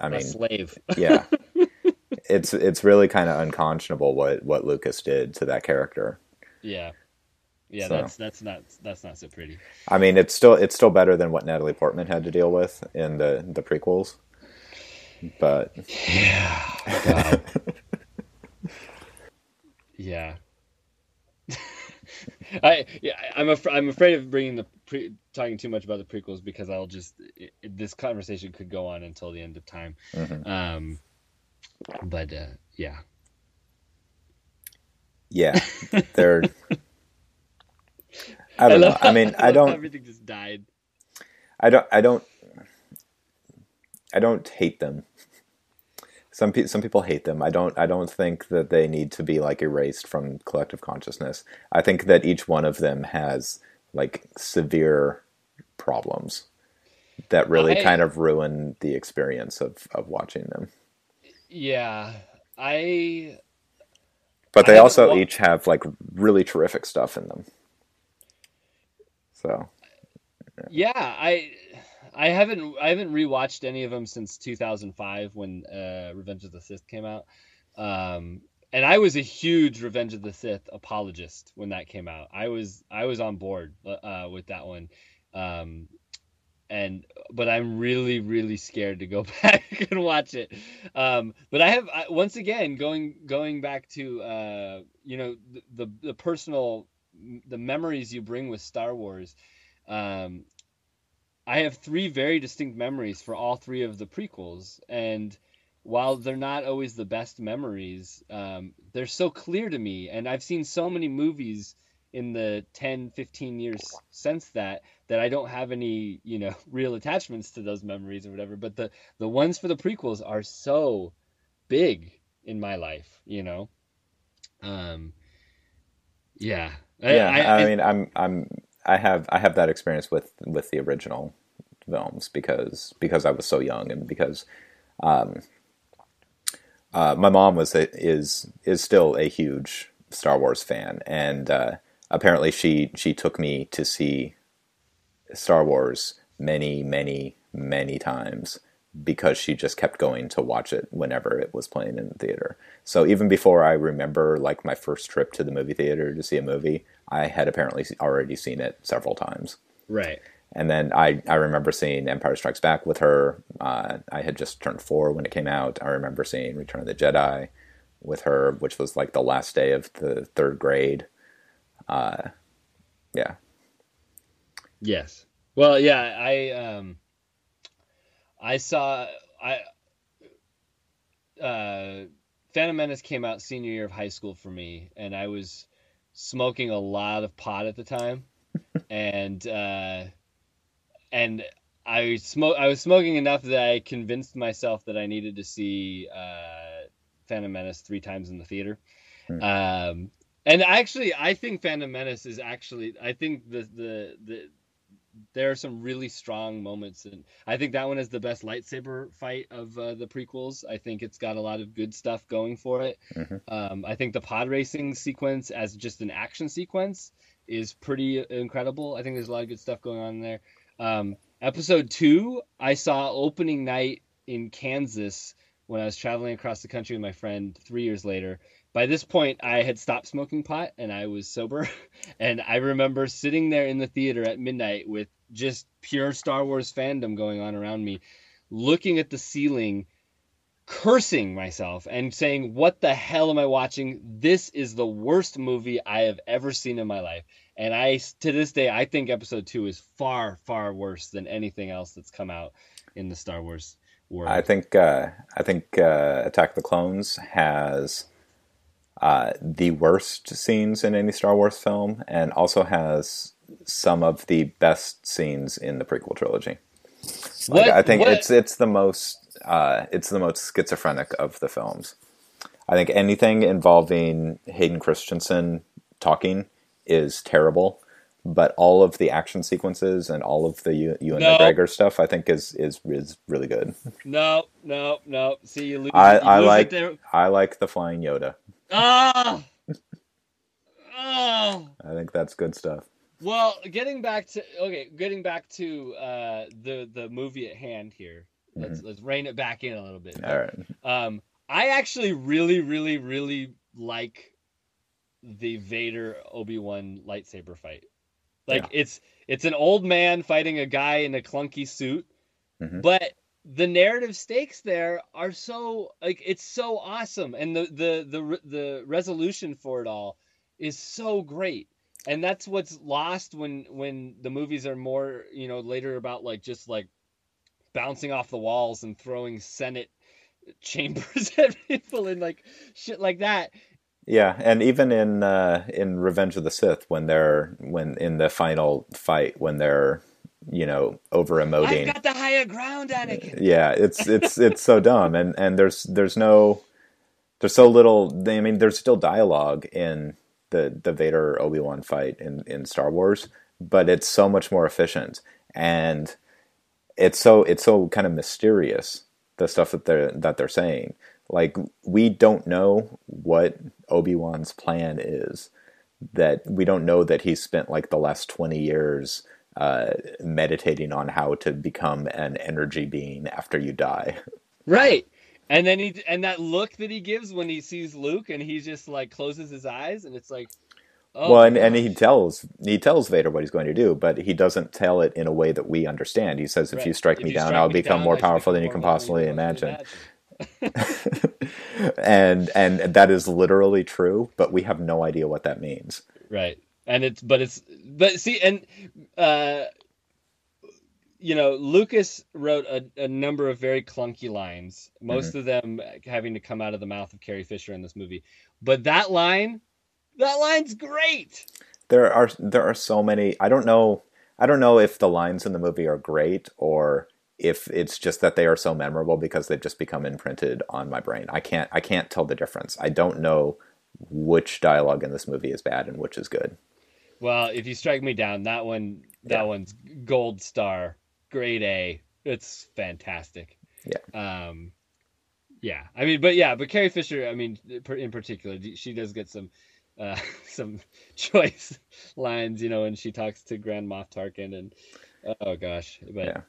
I a mean, slave. yeah, it's it's really kind of unconscionable what what Lucas did to that character. Yeah, yeah. So- That's that's not that's not so pretty. I mean, it's still it's still better than what Natalie Portman had to deal with in the the prequels, but Yeah. yeah. I yeah I'm af- I'm afraid of bringing the pre- talking too much about the prequels because I'll just it, it- this conversation could go on until the end of time. Mhm. Um, but uh, yeah, yeah, they're I don't know. I mean, I don't. Everything just died. I don't. I don't. I don't hate them. Some pe- some people hate them. I don't. I don't think that they need to be like erased from collective consciousness. I think that each one of them has like severe problems that really I- kind of ruin the experience of of watching them. Yeah, I But they haven't also wa- each have like really terrific stuff in them. So yeah I I haven't I haven't rewatched any of them since 2005 when uh, Revenge of the Sith came out. Um, and I was a huge Revenge of the Sith apologist when that came out. I was I was on board uh, with that one. Um, and but I'm really really scared to go back and watch it. Um, but I have I, once again going going back to uh, you know the, the the personal the memories you bring with Star Wars. Um, I have three very distinct memories for all three of the prequels, and while they're not always the best memories, um, they're so clear to me. And I've seen so many movies in the 10, 15 years since that that I don't have any, you know, real attachments to those memories or whatever. But the the ones for the prequels are so big in my life, you know. Um, yeah, yeah, I, mean, I'm I'm I have I have that experience with with the original films because because I was so young and because um, uh, my mom was a, is is still a huge Star Wars fan and uh, apparently she she took me to see Star Wars many many many times because she just kept going to watch it whenever it was playing in the theater. So even before I remember like my first trip to the movie theater to see a movie, I had apparently already seen it several times. right. And then I, I remember seeing Empire Strikes Back with her. Uh, I had just turned four when it came out. I remember seeing Return of the Jedi with her, which was like the last day of the third grade. Uh, yeah. Yes. Well, yeah, I um I saw I uh Phantom Menace came out senior year of high school for me and I was smoking a lot of pot at the time and uh and I smoke I was smoking enough that I convinced myself that I needed to see uh Phantom Menace 3 times in the theater. Hmm. Um and actually I think Phantom Menace is actually I think the the the there are some really strong moments and i think that one is the best lightsaber fight of uh, the prequels. I think it's got a lot of good stuff going for it. Mhm. um, i think the pod racing sequence as just an action sequence is pretty incredible. I think there's a lot of good stuff going on there. Um, episode two i saw opening night in kansas when i was traveling across the country with my friend three years later by this point i had stopped smoking pot and i was sober. And i remember sitting there in the theater at midnight with just pure star wars fandom going on around me looking at the ceiling cursing myself and saying what the hell am i watching? This is the worst movie i have ever seen in my life. And i to this day i think episode 2 is far far worse than anything else that's come out in the star wars world. I think uh, I think uh, Attack the Clones has uh, the worst scenes in any Star Wars film, and also has some of the best scenes in the prequel trilogy. Like, What- I think what- it's it's the most uh, it's the most schizophrenic of the films. I think anything involving Hayden Christensen talking is terrible, but all of the action sequences and all of the Ewan Ewan No. McGregor stuff, I think, is is is really good. no no no see you lose, I, you I lose it like. I like the flying Yoda. Oh oh I think that's good stuff. Well, getting back to okay, getting back to uh, the the movie at hand here. Let's let's rein it back in a little bit. All right. Um, I actually really, really, really like the Vader Obi Wan lightsaber fight. Like Yeah. it's it's an old man fighting a guy in a clunky suit, Mhm. but the narrative stakes there are so like it's so awesome, and the the the the resolution for it all is so great. And that's what's lost when when the movies are more you know later about like just like bouncing off the walls and throwing Senate chambers at people and like shit like that. Yeah, and even in uh, in Revenge of the Sith, when they're when in the final fight, when they're you know over emoting, I've got the higher ground, Anakin. yeah, it's it's it's so dumb, and and there's there's no there's so little. I mean, there's still dialogue in the the Vader Obi Wan fight in in Star Wars, but it's so much more efficient, and it's so it's so kind of mysterious the stuff that they're that they're saying. Like we don't know what Obi Wan's plan is. That we don't know that he spent like the last twenty years uh, meditating on how to become an energy being after you die. Right. And then he and that look that he gives when he sees Luke and he just like closes his eyes and it's like oh well, and, and he tells he tells Vader what he's going to do, but he doesn't tell it in a way that we understand. He says, "If Right. you strike If me you down, strike I'll me become down, more powerful than you can possibly you imagine." imagine. and and that is literally true, but we have no idea what that means. Right. And it's but it's but see and uh you know, Lucas wrote a, a number of very clunky lines, most Mm-hmm. of them having to come out of the mouth of Carrie Fisher in this movie. But that line, that line's great. There are there are so many. I don't know. I don't know if the lines in the movie are great or if it's just that they are so memorable because they've just become imprinted on my brain. I can't I can't tell the difference. I don't know which dialogue in this movie is bad and which is good. Well, if you strike me down, that one that Yeah. one's gold star, grade A. It's fantastic. Yeah. Um yeah. I mean, but yeah, but Carrie Fisher, I mean, in particular, she does get some uh some choice lines, you know, when she talks to Grand Moff Tarkin and oh gosh, but Yeah.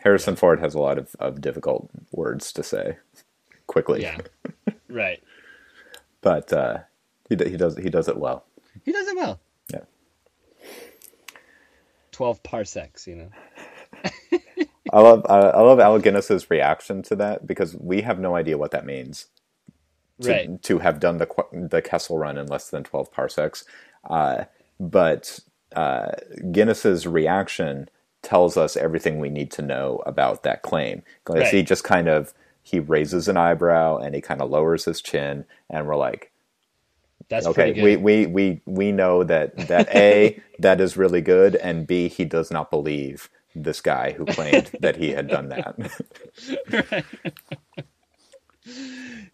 Harrison Ford has a lot of, of difficult words to say quickly. yeah. right. But uh, he he does he does it well. He does it well. Yeah. 12 parsecs, you know. I love I, I love Al Guinness's reaction to that because we have no idea what that means. to, Right. to have done the qu- the Kessel run in less than 12 parsecs. Uh, but uh, Guinness's reaction tells us everything we need to know about that claim. Because he just kind of he raises an eyebrow and he kind of lowers his chin, and we're like, That's okay, we, we we we know that that a that is really good, and b he does not believe this guy who claimed that he had done that.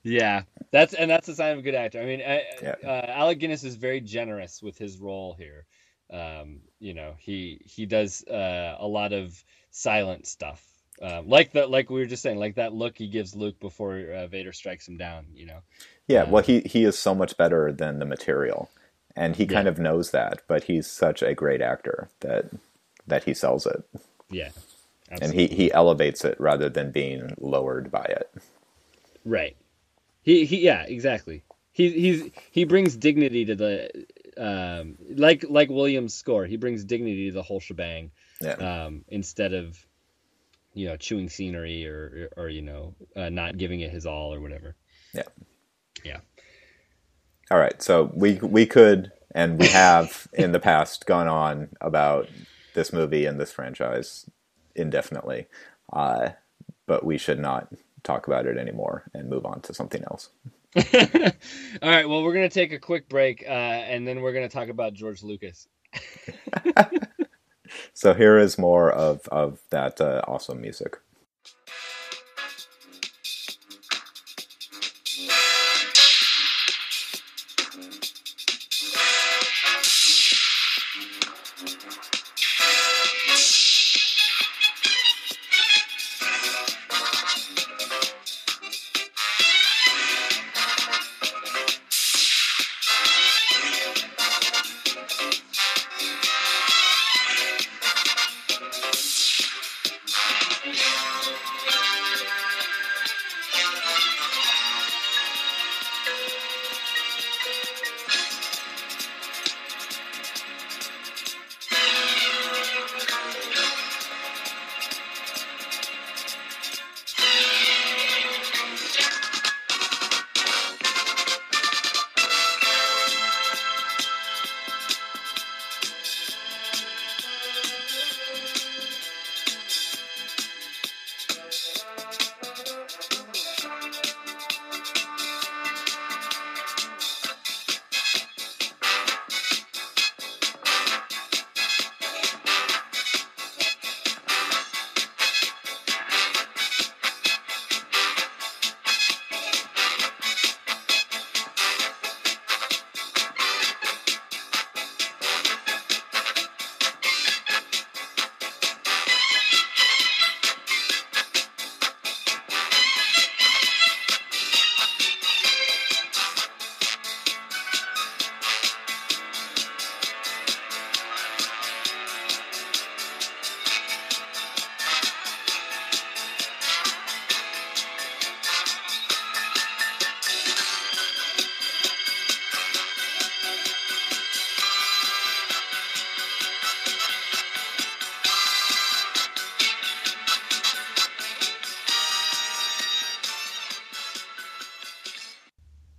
Yeah, that's and that's a sign of a good actor. I mean, I, Yeah. uh, Alec Guinness is very generous with his role here. Um, you know, he he does uh, a lot of silent stuff, um, like that, like we were just saying, like that look he gives Luke before uh, Vader strikes him down. You know, Yeah, well, he he is so much better than the material, and he kind of knows that. But he's such a great actor that that he sells it, yeah, and he he elevates it rather than being lowered by it. right. He he yeah, exactly. He he's he brings dignity to the um like like Williams' score. He brings dignity to the whole shebang. Yeah, um, instead of you know chewing scenery or or, you know uh, not giving it his all or whatever. yeah. Yeah. All right, so we we could and we have in the past gone on about this movie and this franchise indefinitely, uh, but we should not talk about it anymore and move on to something else. All right. Well, we're gonna take a quick break, uh, and then we're gonna talk about George Lucas. So here is more of of that uh, awesome music.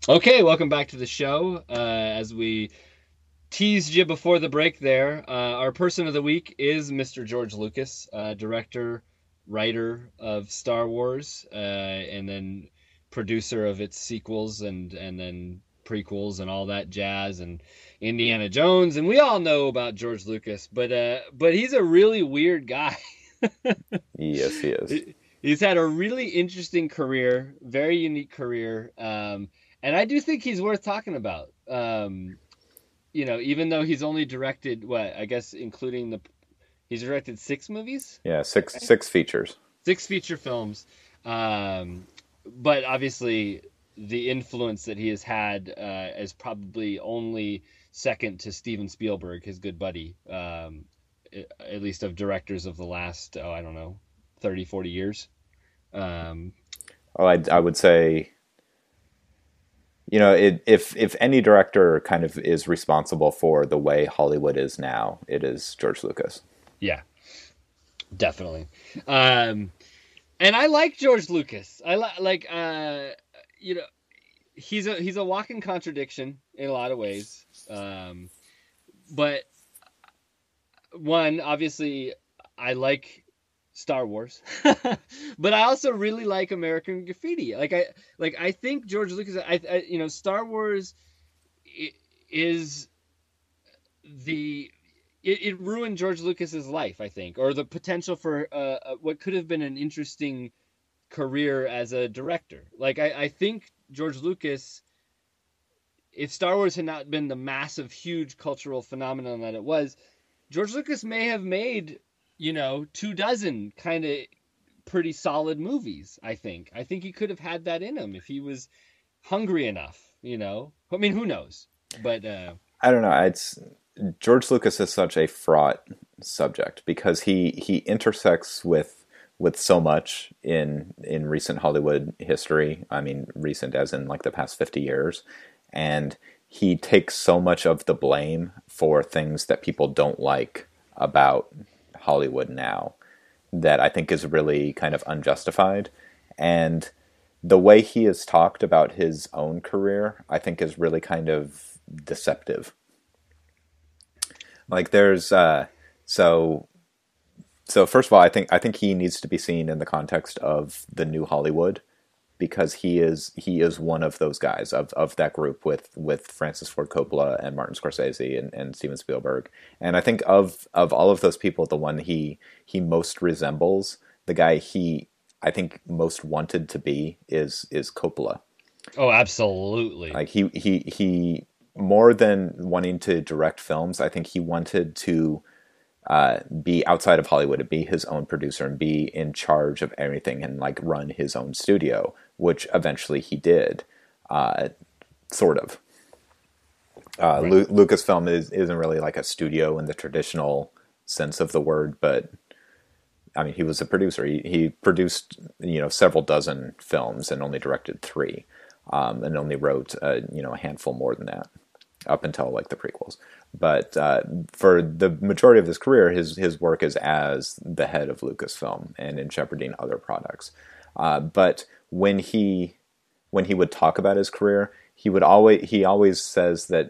Okay, welcome back to the show. Uh, as we teased you before the break there, uh, our person of the week is Mr. George Lucas, uh, director, writer of Star Wars, uh, and then producer of its sequels and, and then prequels and all that jazz and Indiana Jones. And we all know about George Lucas, but, uh, but he's a really weird guy. yes, he is. He's had a really interesting career, very unique career. Um, and I do think he's worth talking about. Um, you know, even though he's only directed what I guess, including the, he's directed six movies. Yeah, six six features. Six feature films, um, but obviously the influence that he has had uh, is probably only second to Steven Spielberg, his good buddy, um, at least of directors of the last oh I don't know 30, 40 years. Um, oh, I, I would say you know, it, if if any director kind of is responsible for the way Hollywood is now, it is George Lucas. Yeah, definitely. Um, and I like George Lucas. I li- like, uh, you know, he's a he's a walking contradiction in a lot of ways. Um, but one, obviously, I like Star Wars, but I also really like American Graffiti. Like I like I think George Lucas. I, I you know Star Wars is the it, it, ruined George Lucas's life. I think, or the potential for uh, uh, what could have been an interesting career as a director. Like I, I think George Lucas. If Star Wars had not been the massive, huge cultural phenomenon that it was, George Lucas may have made you know, two dozen kind of pretty solid movies, I think. I think he could have had that in him if he was hungry enough, you know. I mean, who knows? But uh I don't know. It's George Lucas is such a fraught subject because he he intersects with with so much in in recent Hollywood history. I mean, recent as in like the past 50 years and he takes so much of the blame for things that people don't like about Hollywood now that I think is really kind of unjustified. And the way he has talked about his own career, I think, is really kind of deceptive. Like there's uh, so so first of all, I think I think he needs to be seen in the context of the new Hollywood because he is he is one of those guys of, of that group with with Francis Ford Coppola and Martin Scorsese and, and Steven Spielberg. And I think of of all of those people, the one he he most resembles, the guy he I think most wanted to be is is Coppola. Oh, absolutely. Like he he he more than wanting to direct films, I think he wanted to uh, be outside of Hollywood and be his own producer and be in charge of everything and like run his own studio, which eventually he did, uh, sort of. Uh, right. Lu- Lucasfilm is, isn't really like a studio in the traditional sense of the word, but I mean, he was a producer. He, he produced, you know, several dozen films and only directed three, um, and only wrote, uh, you know, a handful more than that up until like the prequels. But uh, for the majority of his career, his his work is as the head of Lucasfilm and in shepherding other products. Uh, but when he when he would talk about his career, he would always he always says that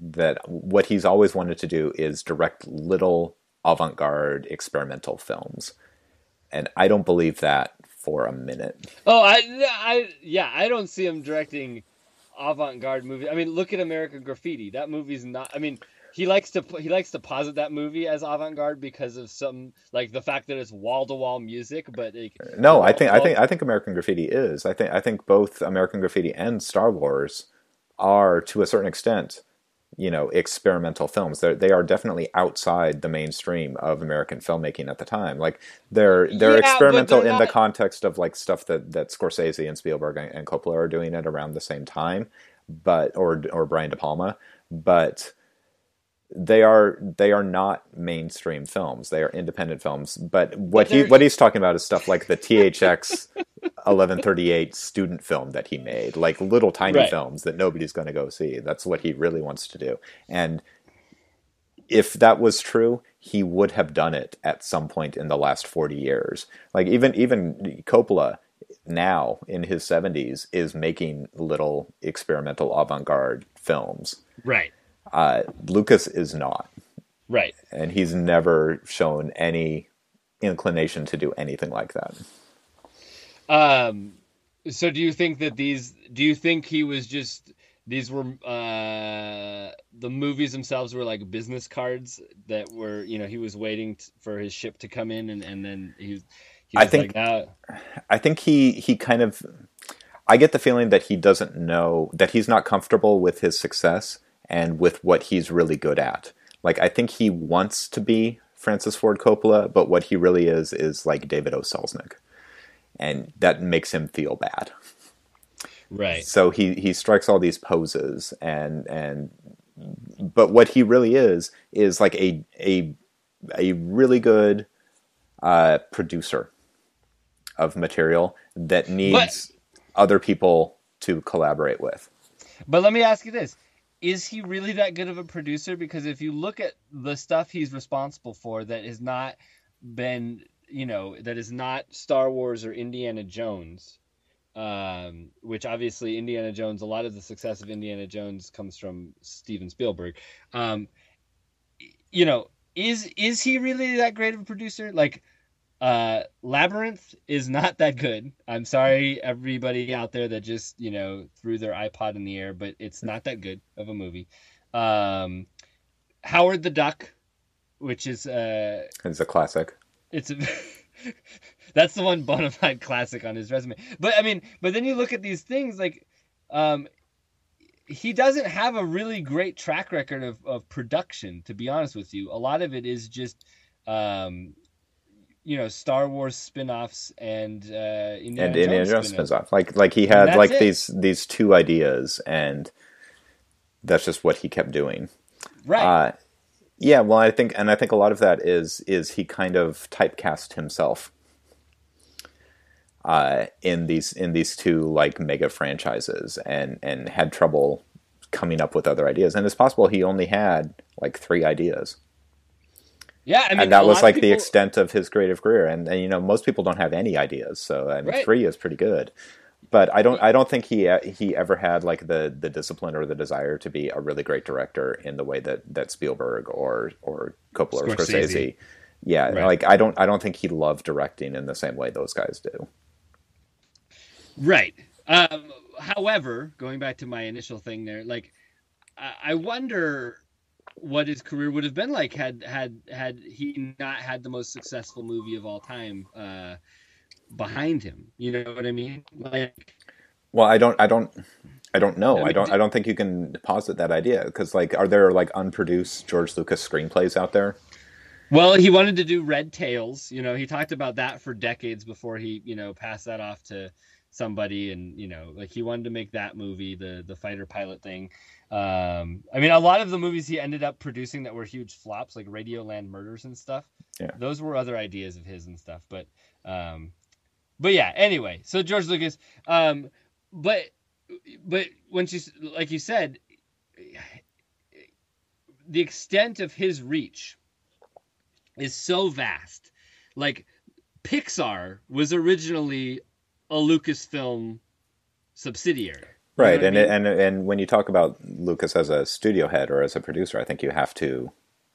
that what he's always wanted to do is direct little avant-garde experimental films, and I don't believe that for a minute. Oh, I, I yeah, I don't see him directing avant-garde movies. I mean, look at American Graffiti. That movie's not. I mean, he likes to he likes to posit that movie as avant-garde because of some like the fact that it's wall-to-wall music but no i think i think i think american graffiti is. I think i think both american graffiti and star wars are to a certain extent you know experimental films. They're, they are definitely outside the mainstream of american filmmaking at the time. Like they're they're yeah, experimental they're in not... the context of like stuff that that scorsese and spielberg and, and coppola are doing at around the same time but or or brian de palma but they are they are not mainstream films. They are independent films. But what but he what he's talking about is stuff like the THX 1138 student film that he made, like little tiny right. films that nobody's going to go see. That's what he really wants to do. And if that was true, he would have done it at some point in the last 40 years. Like even even Coppola now in his 70s is making little experimental avant-garde films. Right. Uh, Lucas is not. Right. And he's never shown any inclination to do anything like that. Um so do you think that these do you think he was just these were uh the movies themselves were like business cards that were you know he was waiting t- for his ship to come in and, and then he, he I think- like, "Ah, I think he he kind of I get the feeling that he doesn't know that he's not comfortable with his success and with what he's really good at. Like I think he wants to be Francis Ford Coppola, but what he really is is like David O. Selznick. And that makes him feel bad. right So he he strikes all these poses and and but what he really is is like a a a really good uh, producer of material that needs other people to collaborate with. But let me ask you this. Is he really that good of a producer? Because if you look at the stuff he's responsible for that has not been, you know, that is not Star Wars or Indiana Jones, um, which obviously Indiana Jones, a lot of the success of Indiana Jones comes from Steven Spielberg. Um, you know, is is he really that great of a producer? Like, uh, Labyrinth is not that good. I'm sorry, everybody out there that just you know threw their iPod in the air, but it's not that good of a movie. Um, Howard the Duck, which is uh, It's a classic. it's a that's the one bona fide classic on his resume. But I mean, but then you look at these things like, um, he doesn't have a really great track record of, of production. To be honest with you, a lot of it is just, um, you know, Star Wars spin-offs and uh, Indiana and Indiana Jones Jones spin-offs. spins off. Like like he had like it. these these two ideas and that's just what he kept doing. Right. Uh, yeah, well, I think, and I think a lot of that is is he kind of typecast himself uh, in these in these two like mega franchises, and and had trouble coming up with other ideas. And it's possible he only had like three ideas, yeah. I mean, and that was lot of like the extent of his creative career. And, and you know, most people don't have any ideas, so I mean, Right. three is pretty good. But I don't I don't think he he ever had like the the discipline or the desire to be a really great director in the way that that Spielberg or or Coppola or Scorsese. Scorsese. Yeah, Right. like I don't I don't think he loved directing in the same way those guys do. Right. Um, however, going back to my initial thing there, like I, I wonder what his career would have been like had had had he not had the most successful movie of all time uh, behind him. You know what I mean? Like, Well, I don't I don't I don't know. I I, don't I don't think you can posit that idea because like are there like unproduced George Lucas screenplays out there? well, he wanted to do Red Tails. You know, he talked about that for decades before he, you know, passed that off to somebody, and you know, like he wanted to make that movie, the the fighter pilot thing. Um, I mean, a lot of the movies he ended up producing that were huge flops, like Radioland Murders and stuff. Yeah. those were other ideas of his and stuff. But, um, but yeah. Anyway, so George Lucas, um, but but when she's like you said, the extent of his reach is so vast. Like Pixar was originally a Lucasfilm subsidiary. You know Right, what I and mean? and and when you talk about Lucas as a studio head or as a producer, I think you have to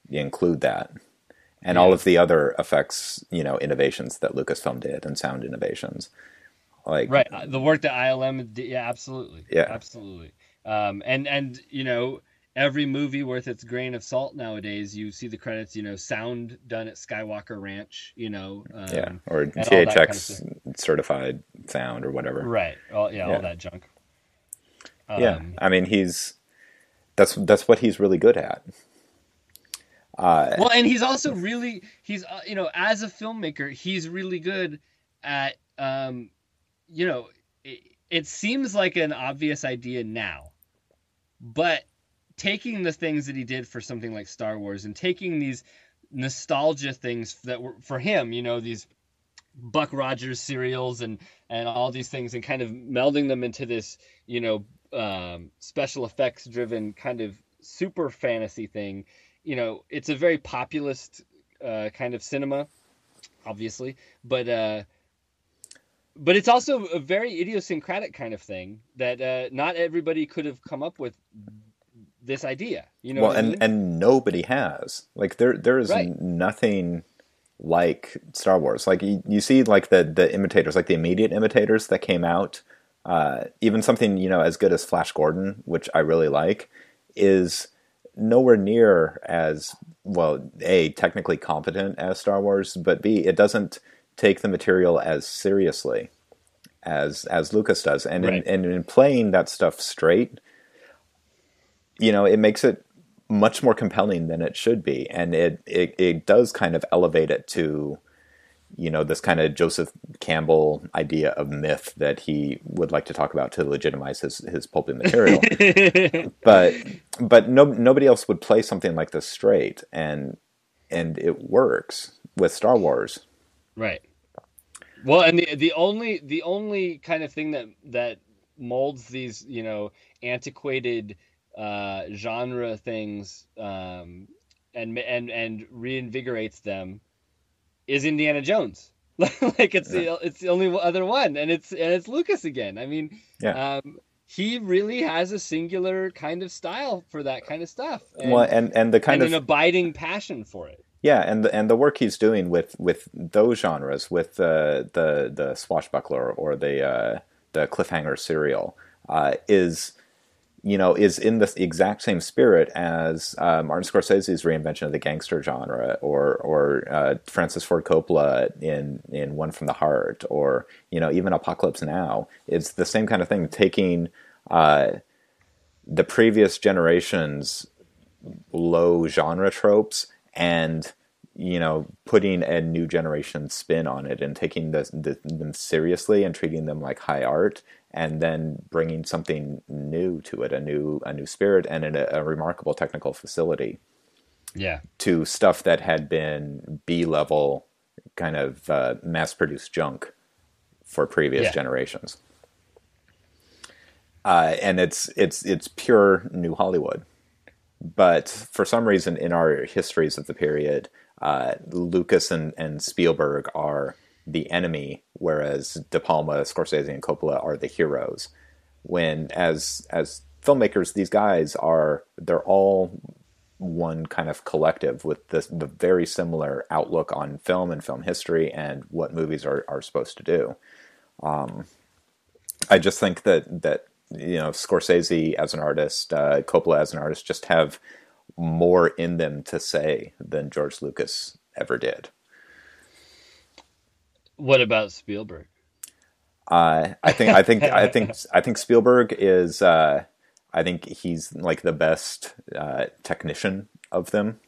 include that and all of the other effects, you know, innovations that Lucasfilm did and sound innovations. Like right uh, the work that ILM did, yeah absolutely Yeah. absolutely um and and you know every movie worth its grain of salt nowadays you see the credits you know sound done at Skywalker Ranch you know um, yeah, or that kind of THX certified sound or whatever. right all yeah, Yeah. all that junk yeah, Um, I mean he's that's that's what he's really good at. Uh, well and he's also really he's uh, you know as a filmmaker he's really good at um you know it, it seems like an obvious idea now but taking the things that he did for something like Star Wars and taking these nostalgia things that were for him you know these Buck Rogers serials and and all these things and kind of melding them into this you know um, special effects driven kind of super fantasy thing you know it's a very populist uh, kind of cinema obviously but uh but it's also a very idiosyncratic kind of thing that uh, not everybody could have come up with this idea. You know, well, and I mean? and nobody has. Like there there is right. nothing like Star Wars. Like you, you, see, like the the imitators, like the immediate imitators that came out. Uh, even something you know as good as Flash Gordon, which I really like, is nowhere near as well. A technically competent as Star Wars, but B it doesn't take the material as seriously as as Lucas does, and right. in, and in playing that stuff straight, you know, it makes it much more compelling than it should be, and it it, it does kind of elevate it to you know this kind of Joseph Campbell idea of myth that he would like to talk about to legitimize his his pulpy material. but but no nobody else would play something like this straight, and and it works with Star Wars. Right. Well, and the the only the only kind of thing that that molds these you know antiquated uh, genre things um, and and and reinvigorates them is Indiana Jones. like it's yeah. the it's the only other one, and it's and it's Lucas again. I mean, yeah. Um, he really has a singular kind of style for that kind of stuff. And, well, and and the kind and of an abiding passion for it. Yeah, and the, and the work he's doing with, with those genres, with the the the swashbuckler or the uh, the cliffhanger serial, uh, is you know is in the exact same spirit as uh, Martin Scorsese's reinvention of the gangster genre, or or uh, Francis Ford Coppola in in One from the Heart, or you know even Apocalypse Now. It's the same kind of thing, taking uh, the previous generation's low genre tropes and you know putting a new generation spin on it and taking the, the, them seriously and treating them like high art and then bringing something new to it a new a new spirit and a, a remarkable technical facility yeah. to stuff that had been b level kind of uh, mass produced junk for previous yeah. generations. Uh, and it's it's it's pure new hollywood. But for some reason, in our histories of the period, uh, Lucas and, and Spielberg are the enemy, whereas De Palma, Scorsese, and Coppola are the heroes. When as as filmmakers, these guys are they're all one kind of collective with the, the very similar outlook on film and film history and what movies are, are supposed to do. Um, I just think that that you know Scorsese as an artist, uh, Coppola as an artist, just have more in them to say than George Lucas ever did. What about Spielberg? Uh, I think I think I think I think Spielberg is. Uh, I think he's like the best uh, technician of them.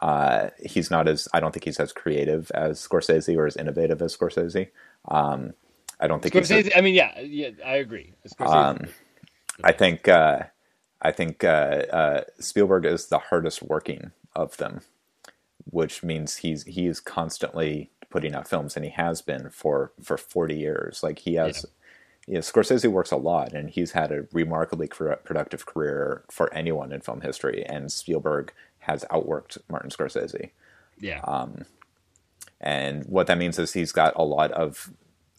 Uh, he's not as I don't think he's as creative as Scorsese or as innovative as Scorsese. Um, I don't think Scorsese. I mean, yeah, yeah, I agree. Um, I think uh, I think uh, uh, Spielberg is the hardest working of them, which means he's he is constantly putting out films, and he has been for for forty years. Like he has. Yeah. You know, Scorsese works a lot, and he's had a remarkably productive career for anyone in film history. And Spielberg has outworked Martin Scorsese. Yeah. Um, and what that means is he's got a lot of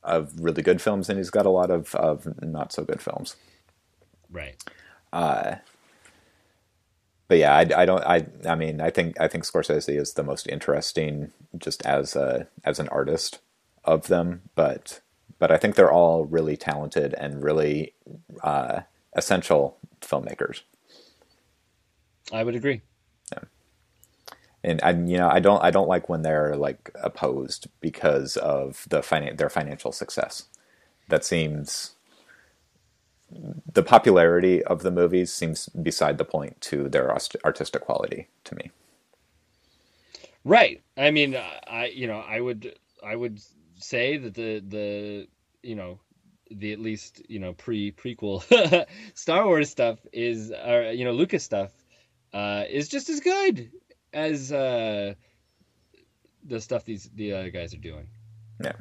of really good films, and he's got a lot of of not so good films. Right. Uh, but yeah, I, I, don't. I I mean, I think I think Scorsese is the most interesting, just as a as an artist of them. But but I think they're all really talented and really uh, essential filmmakers. I would agree and I, you know, I don't, I don't like when they're like opposed because of the finan- their financial success. That seems the popularity of the movies seems beside the point to their artistic quality to me. Right. I mean, I, you know, I would, I would say that the, the, you know, the at least you know pre prequel Star Wars stuff is, or you know, Lucas stuff uh, is just as good as uh, the stuff these the other guys are doing. Yeah.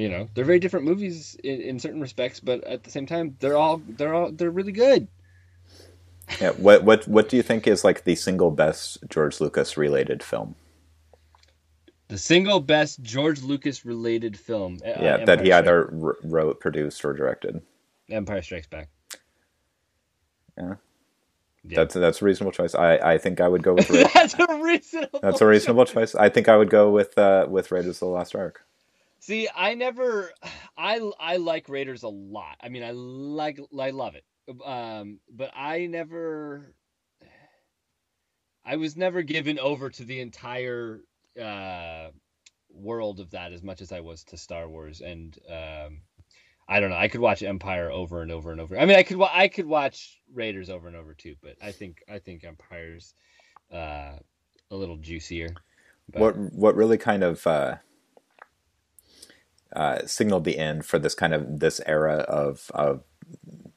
You know, they're very different movies in, in certain respects, but at the same time, they're all they're all they're really good. Yeah. What what what do you think is like the single best George Lucas related film? The single best George Lucas related film. uh, yeah, that he either wrote, produced, or directed. Empire Strikes Back. Yeah. Yeah. That's that's a reasonable choice. I, I think I would go with That's a reasonable. that's a reasonable choice. I think I would go with uh, with Raiders of the Lost Ark. See, I never, I I like Raiders a lot. I mean, I like, I love it. Um, but I never, I was never given over to the entire uh, world of that as much as I was to Star Wars. And um, I don't know. I could watch Empire over and over and over. I mean, I could, I could watch Raiders over and over too. But I think, I think Empire's uh, a little juicier. But- What what really kind of uh, uh, signaled the end for this kind of this era of of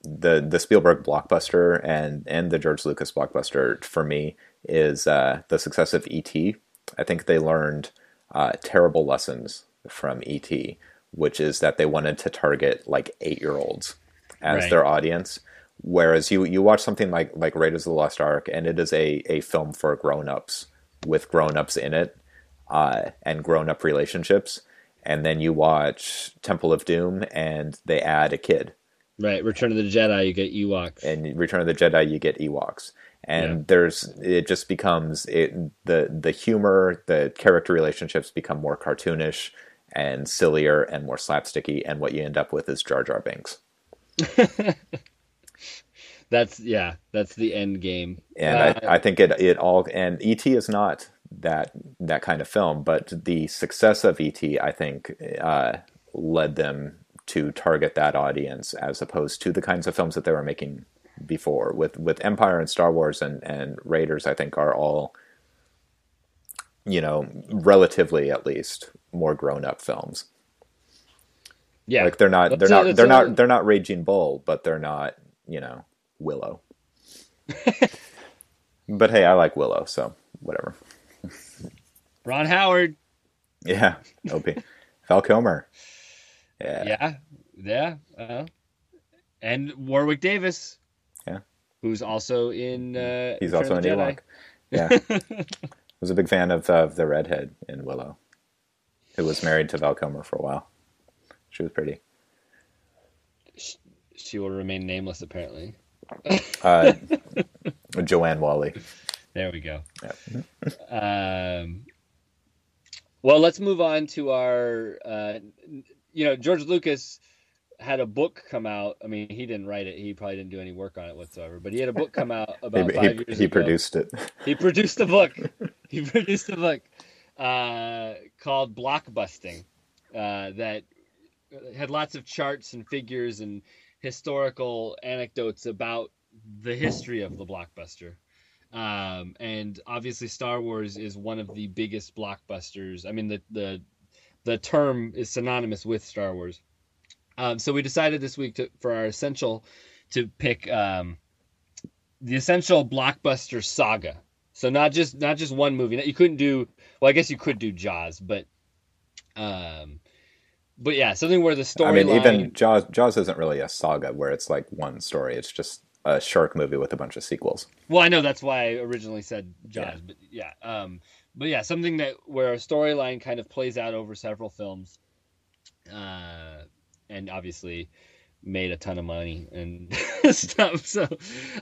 the the Spielberg blockbuster and and the George Lucas blockbuster for me is uh, the success of E.T. I think they learned uh, terrible lessons from E.T., which is that they wanted to target like eight year olds as Right. their audience. Whereas you you watch something like like Raiders of the Lost Ark, and it is a, a film for grown ups with grown ups in it uh, and grown up relationships. And then you watch Temple of Doom, and they add a kid. Right, Return of the Jedi, you get Ewoks. And Return of the Jedi, you get Ewoks. And Yeah. there's it just becomes it the the humor, the character relationships become more cartoonish and sillier and more slapsticky, and what you end up with is Jar Jar Binks. That's yeah, that's the end game. and Uh, I, I think it it all and ET is not that that kind of film, but the success of ET, I think, uh, led them to target that audience as opposed to the kinds of films that they were making before. With with Empire and Star Wars and and Raiders, I think are all you know relatively at least more grown up films. yeah, Like they're not they're not they're not they're not Raging Bull, but they're not you know Willow. but hey, I like Willow, so whatever. Ron Howard. Yeah, Opie, Val Kilmer. Yeah, Yeah, yeah, uh, and Warwick Davis. Yeah. who's also in. Uh, he's Return also in Ewok. Yeah, was a big fan of uh, the redhead in Willow, who was married to Val Kilmer for a while. She was pretty. Jedi. She will remain nameless, apparently. Uh, Joanne Whalley. There we go. Yeah. Um, well, let's move on to our. Uh, you know, George Lucas had a book come out. I mean, he didn't write it. He probably didn't do any work on it whatsoever. But he had a book come out about he, five years he ago. produced it. He produced a book. he produced a book uh, called Blockbusting uh, that had lots of charts and figures and historical anecdotes about the history of the blockbuster. Um, and obviously, Star Wars is one of the biggest blockbusters. I mean, the the the term is synonymous with Star Wars. Um, so we decided this week to, for our essential to pick um, the essential blockbuster saga. So not just not just one movie. You couldn't do well. I guess you could do Jaws, but um, but yeah, something where the story. I mean, even Jaws. Jaws isn't really a saga where it's like one story. It's just a shark movie with a bunch of sequels. Well, I know that's why I originally said Jaws, Yeah. but yeah, um, but yeah, something that where a storyline kind of plays out over several films, uh, and obviously made a ton of money and stuff. So,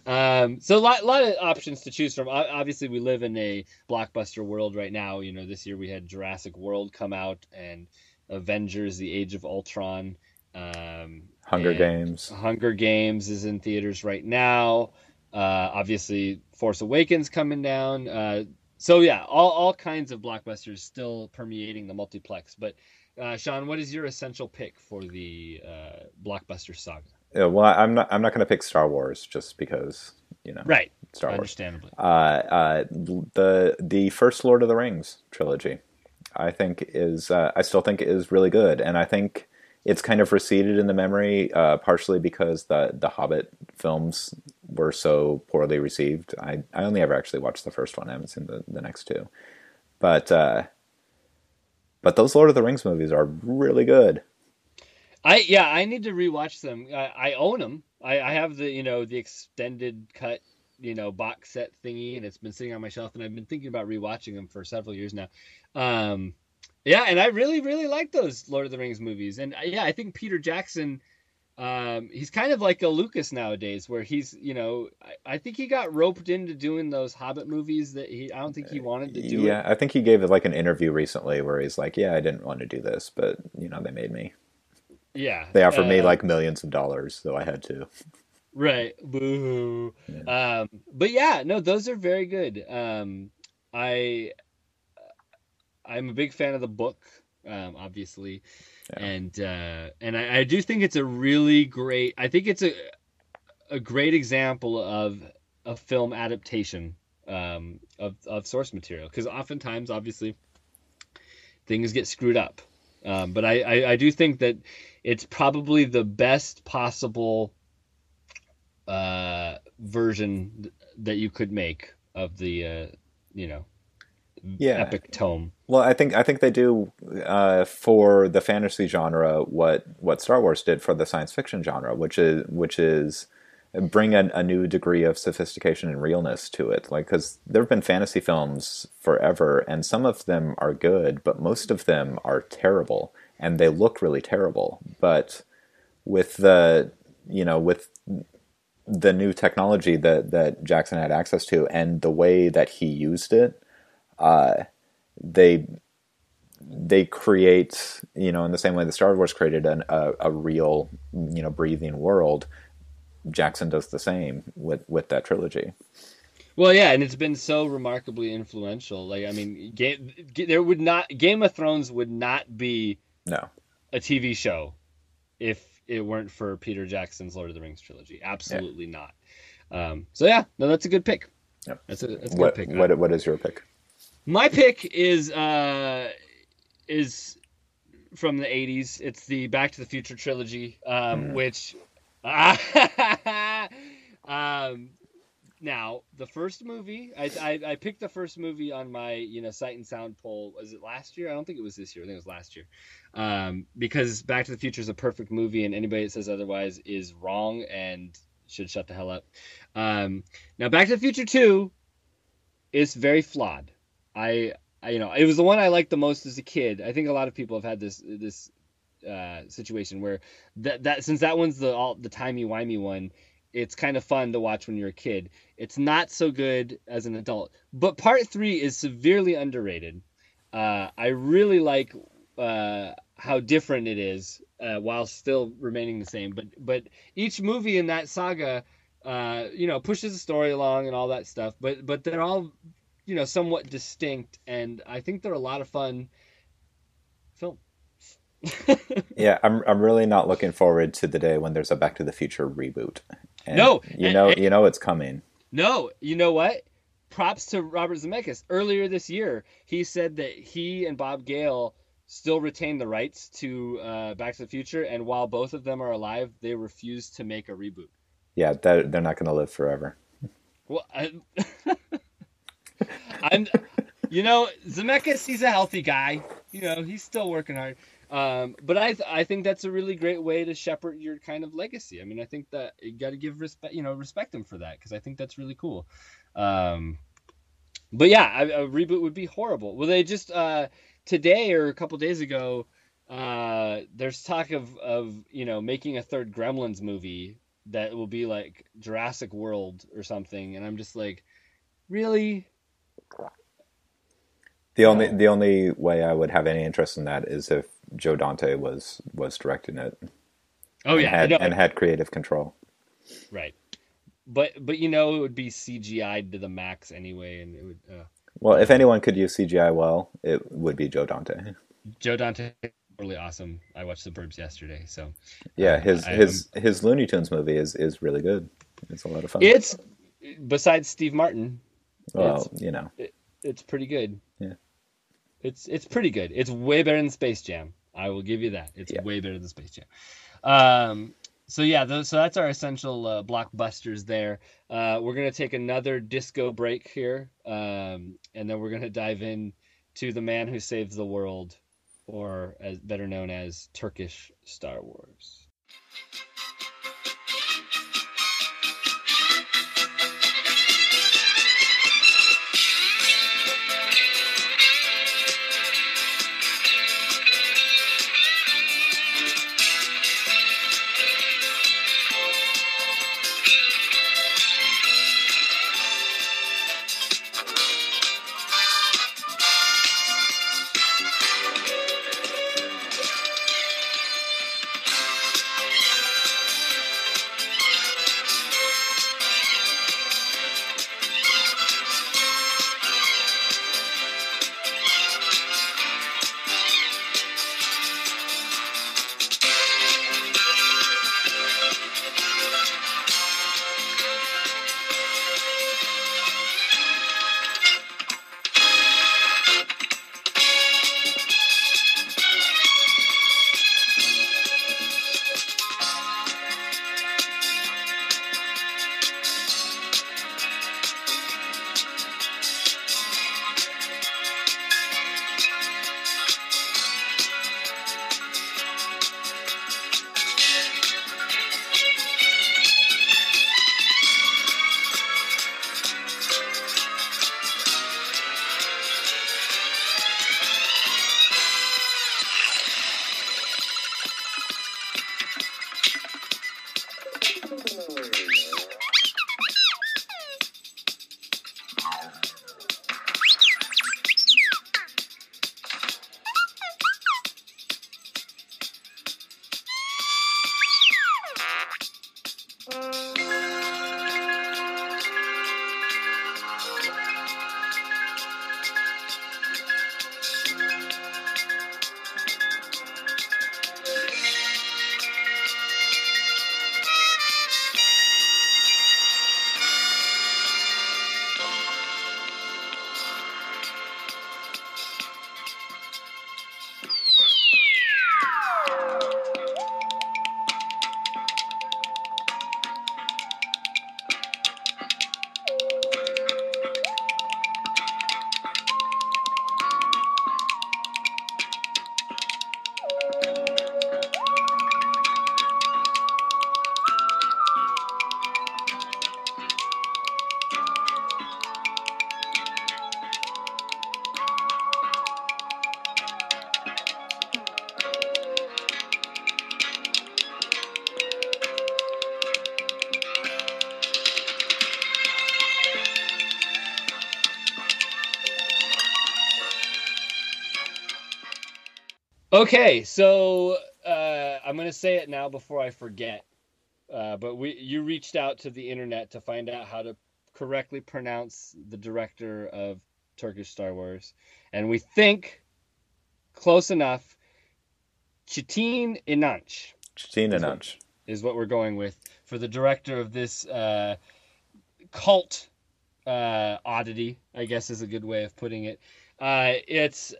um, so a lot, lot of options to choose from. Obviously, we live in a blockbuster world right now. You know, this year we had Jurassic World come out and Avengers: The Age of Ultron. Um, Hunger Games. Hunger Games is in theaters right now. Uh, obviously, Force Awakens coming down. Uh, so yeah, all, all kinds of blockbusters still permeating the multiplex. But uh, Sean, what is your essential pick for the uh, blockbuster saga? Yeah, well, I'm not. I'm not going to pick Star Wars just because you know Right, Star Wars. understandably. uh, uh, the the first Lord of the Rings trilogy, I think is uh, I still think is really good, and I think it's kind of receded in the memory, uh, partially because the the Hobbit films were so poorly received. I I only ever actually watched the first one. I haven't seen the the next two, but uh, but those Lord of the Rings movies are really good. I yeah, I need to rewatch them. I, I own them. I, I have the you know the extended cut you know box set thingy, and it's been sitting on my shelf, and I've been thinking about rewatching them for several years now. Um, Yeah, and I really, really like those Lord of the Rings movies. And uh, yeah, I think Peter Jackson, um, he's kind of like a Lucas nowadays, where he's, you know, I, I, think he got roped into doing those Hobbit movies that he, I don't think he wanted to do. Yeah, it. I think he gave like an interview recently where he's like, "Yeah, I didn't want to do this, but you know, they made me." Yeah, they offered uh, me like millions of dollars, so I had to. Right. Boo. Yeah. Um, but yeah, no, those are very good. Um, I I'm a big fan of the book, um, obviously, yeah. and uh, and I, I, do think it's a really great. I think it's a a great example of a film adaptation um, of of source material because oftentimes, obviously, things get screwed up. Um, but I, I, I do think that it's probably the best possible uh, version that you could make of the uh, you know yeah. epic tome. Well, I think I think they do uh, for the fantasy genre what what Star Wars did for the science fiction genre, which is which is bring a, a new degree of sophistication and realness to it. Like because there have been fantasy films forever, and some of them are good, but most of them are terrible, and they look really terrible. But with the you know with the new technology that that Jackson had access to and the way that he used it uh, they they create you know in the same way the Star Wars created an, a, a real you know breathing world. Jackson does the same with with that trilogy. Well, yeah, and it's been so remarkably influential. Like, I mean, game, there would not Game of Thrones would not be no a TV show if it weren't for Peter Jackson's Lord of the Rings trilogy. Absolutely yeah. not. Um, so yeah, no, that's a good pick. Yep. That's a, that's a what, good pick. What, what is your pick? My pick is uh, is from the '80s. It's the Back to the Future trilogy, um, mm. which. um, now the first movie, I, I, I picked the first movie on my you know Sight and Sound poll. Was it last year? I don't think it was this year. I think it was last year. Um, because Back to the Future is a perfect movie, and anybody that says otherwise is wrong and should shut the hell up. Um, now Back to the Future Two is very flawed. I, I, you know, it was the one I liked the most as a kid. I think a lot of people have had this this uh, situation where that that since that one's the all the timey wimey one, it's kind of fun to watch when you're a kid. It's not so good as an adult. But part three is severely underrated. Uh, I really like uh, how different it is uh, while still remaining the same. But but each movie in that saga, uh, you know, pushes the story along and all that stuff. But but they're all you know somewhat distinct, and I think they're a lot of fun film. yeah, I'm I'm really not looking forward to the day when there's a Back to the Future reboot. And no, you and, know and, you know it's coming. No, you know what? Props to Robert Zemeckis. Earlier this year, he said that he and Bob Gale still retain the rights to uh, Back to the Future, and while both of them are alive, they refuse to make a reboot. Yeah, they're, they're not going to live forever. Well, I, I'm, you know, Zemeckis, he's a healthy guy. You know, he's still working hard. Um, but I, I think that's a really great way to shepherd your kind of legacy. I mean, I think that you got to give respect, you know, respect him for that because I think that's really cool. Um, but yeah, a, a, reboot would be horrible. Well, they just uh, today or a couple days ago, uh, there's talk of of you know making a third Gremlins movie that will be like Jurassic World or something, and I'm just like, really? The only the only way I would have any interest in that is if Joe Dante was was directing it. Oh and yeah, had, and had creative control. Right, but but you know it would be CGI to the max anyway, and it would. Uh... Well, if anyone could use CGI well, it would be Joe Dante. Joe Dante, really awesome. I watched The Burbs yesterday, so yeah, his I, his um, his Looney Tunes movie is is really good. It's a lot of fun. It's besides Steve Martin. Well, you know, it, it's pretty good. Yeah. It's it's pretty good. It's way better than Space Jam. I will give you that. It's yeah. way better than Space Jam. Um, so yeah, those, so that's our essential uh, blockbusters there. Uh, we're gonna take another disco break here, um, and then we're gonna dive in to the man who saves the world, or as better known as Turkish Star Wars. Okay, so uh, I'm gonna say it now before I forget. Uh, but we, you reached out to the internet to find out how to correctly pronounce the director of Turkish Star Wars, and we think close enough. Çetin İnanç. Çetin İnanç is what we're going with for the director of this uh, cult uh, oddity. I guess is a good way of putting it. Uh, it's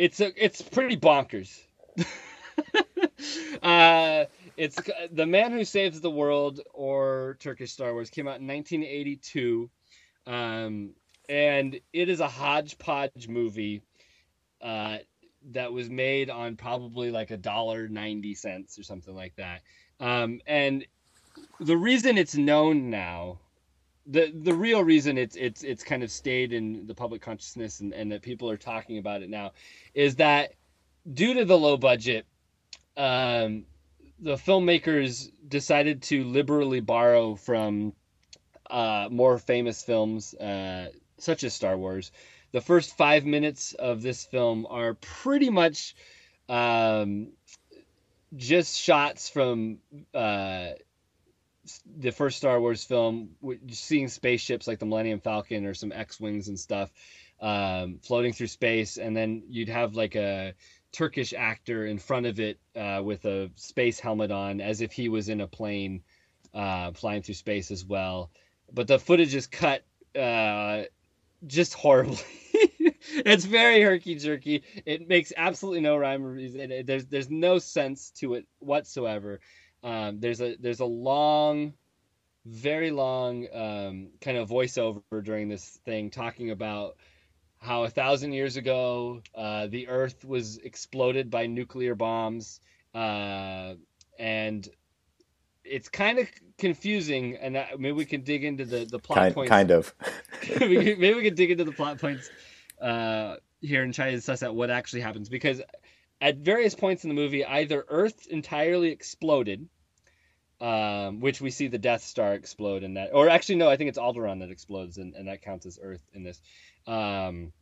it's a it's pretty bonkers. uh, it's the man who saves the world or Turkish Star Wars came out in 1982, um, and it is a hodgepodge movie uh, that was made on probably like a dollar ninety cents or something like that. Um, and the reason it's known now, the the real reason it's it's it's kind of stayed in the public consciousness and, and that people are talking about it now, is that due to the low budget, um, the filmmakers decided to liberally borrow from uh, more famous films, uh, such as Star Wars. The first five minutes of this film are pretty much um, just shots from uh, the first Star Wars film, seeing spaceships like the Millennium Falcon or some X-wings and stuff um, floating through space, and then you'd have like a Turkish actor in front of it uh, with a space helmet on, as if he was in a plane uh, flying through space as well. But the footage is cut uh, just horribly. it's very herky jerky. It makes absolutely no rhyme or reason. There's there's no sense to it whatsoever. Um, there's a there's a long, very long um, kind of voiceover during this thing talking about how a thousand years ago uh, the Earth was exploded by nuclear bombs, uh, and it's kind of confusing. And maybe we can dig into the the plot kind, points. Kind of. maybe we can dig into the plot points uh, here and try to suss out what actually happens because at various points in the movie, either Earth entirely exploded. Um, which we see the Death Star explode in that, or actually no, I think it's Alderaan that explodes, and, and that counts as Earth in this. Um,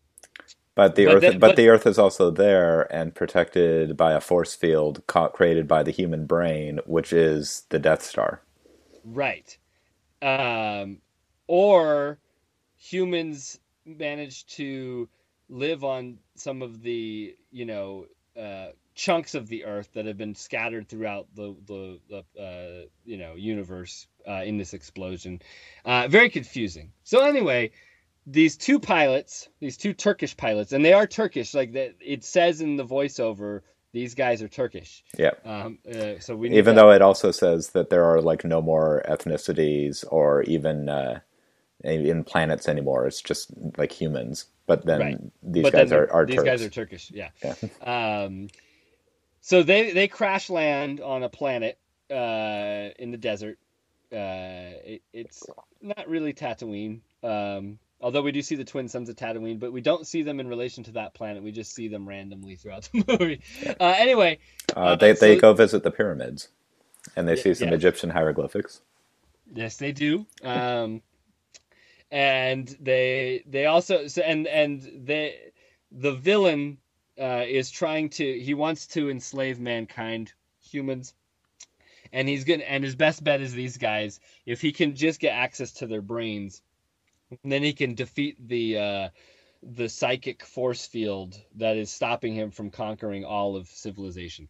but the but Earth, but, but, the Earth is also there and protected by a force field created by the human brain, which is the Death Star. Right. Um, or humans manage to live on some of the, you know, uh, chunks of the Earth that have been scattered throughout the the, the uh, you know universe uh, in this explosion. Uh, very confusing. So anyway, these two pilots, these two Turkish pilots, and they are Turkish. Like that, it says in the voiceover, these guys are Turkish. Yeah. Um, uh, so we even though it also says that there are like no more ethnicities or even uh, in planets anymore. It's just like humans. But then right. these but guys then are, are these Turks. guys are Turkish. Yeah. yeah. um, so they they crash land on a planet uh, in the desert. Uh, it, it's not really Tatooine. Um, Although we do see the twin suns of Tatooine, but we don't see them in relation to that planet. We just see them randomly throughout the movie. Uh, anyway, uh, they so, they go visit the pyramids, and they see some Egyptian hieroglyphics. Yes, they do. Um, and they they also and and they the villain uh, is trying to he wants to enslave mankind, humans, and he's gonna and his best bet is these guys. If he can just get access to their brains then he can defeat the uh, the psychic force field that is stopping him from conquering all of civilization.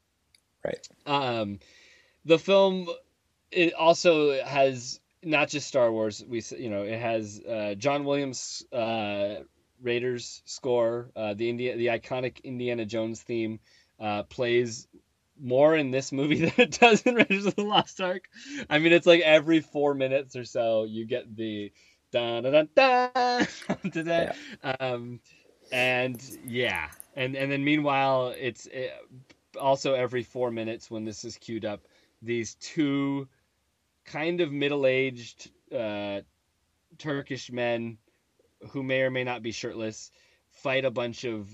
Right. Um, the film it also has not just Star Wars. We you know it has uh, John Williams uh, Raiders score. Uh, the India the iconic Indiana Jones theme uh, plays more in this movie than it does in Raiders of the Lost Ark. I mean, it's like every four minutes or so you get the da da da da to that. Yeah. Um, and yeah, and and then meanwhile, it's it, also every four minutes when this is queued up, these two kind of middle-aged uh, Turkish men who may or may not be shirtless fight a bunch of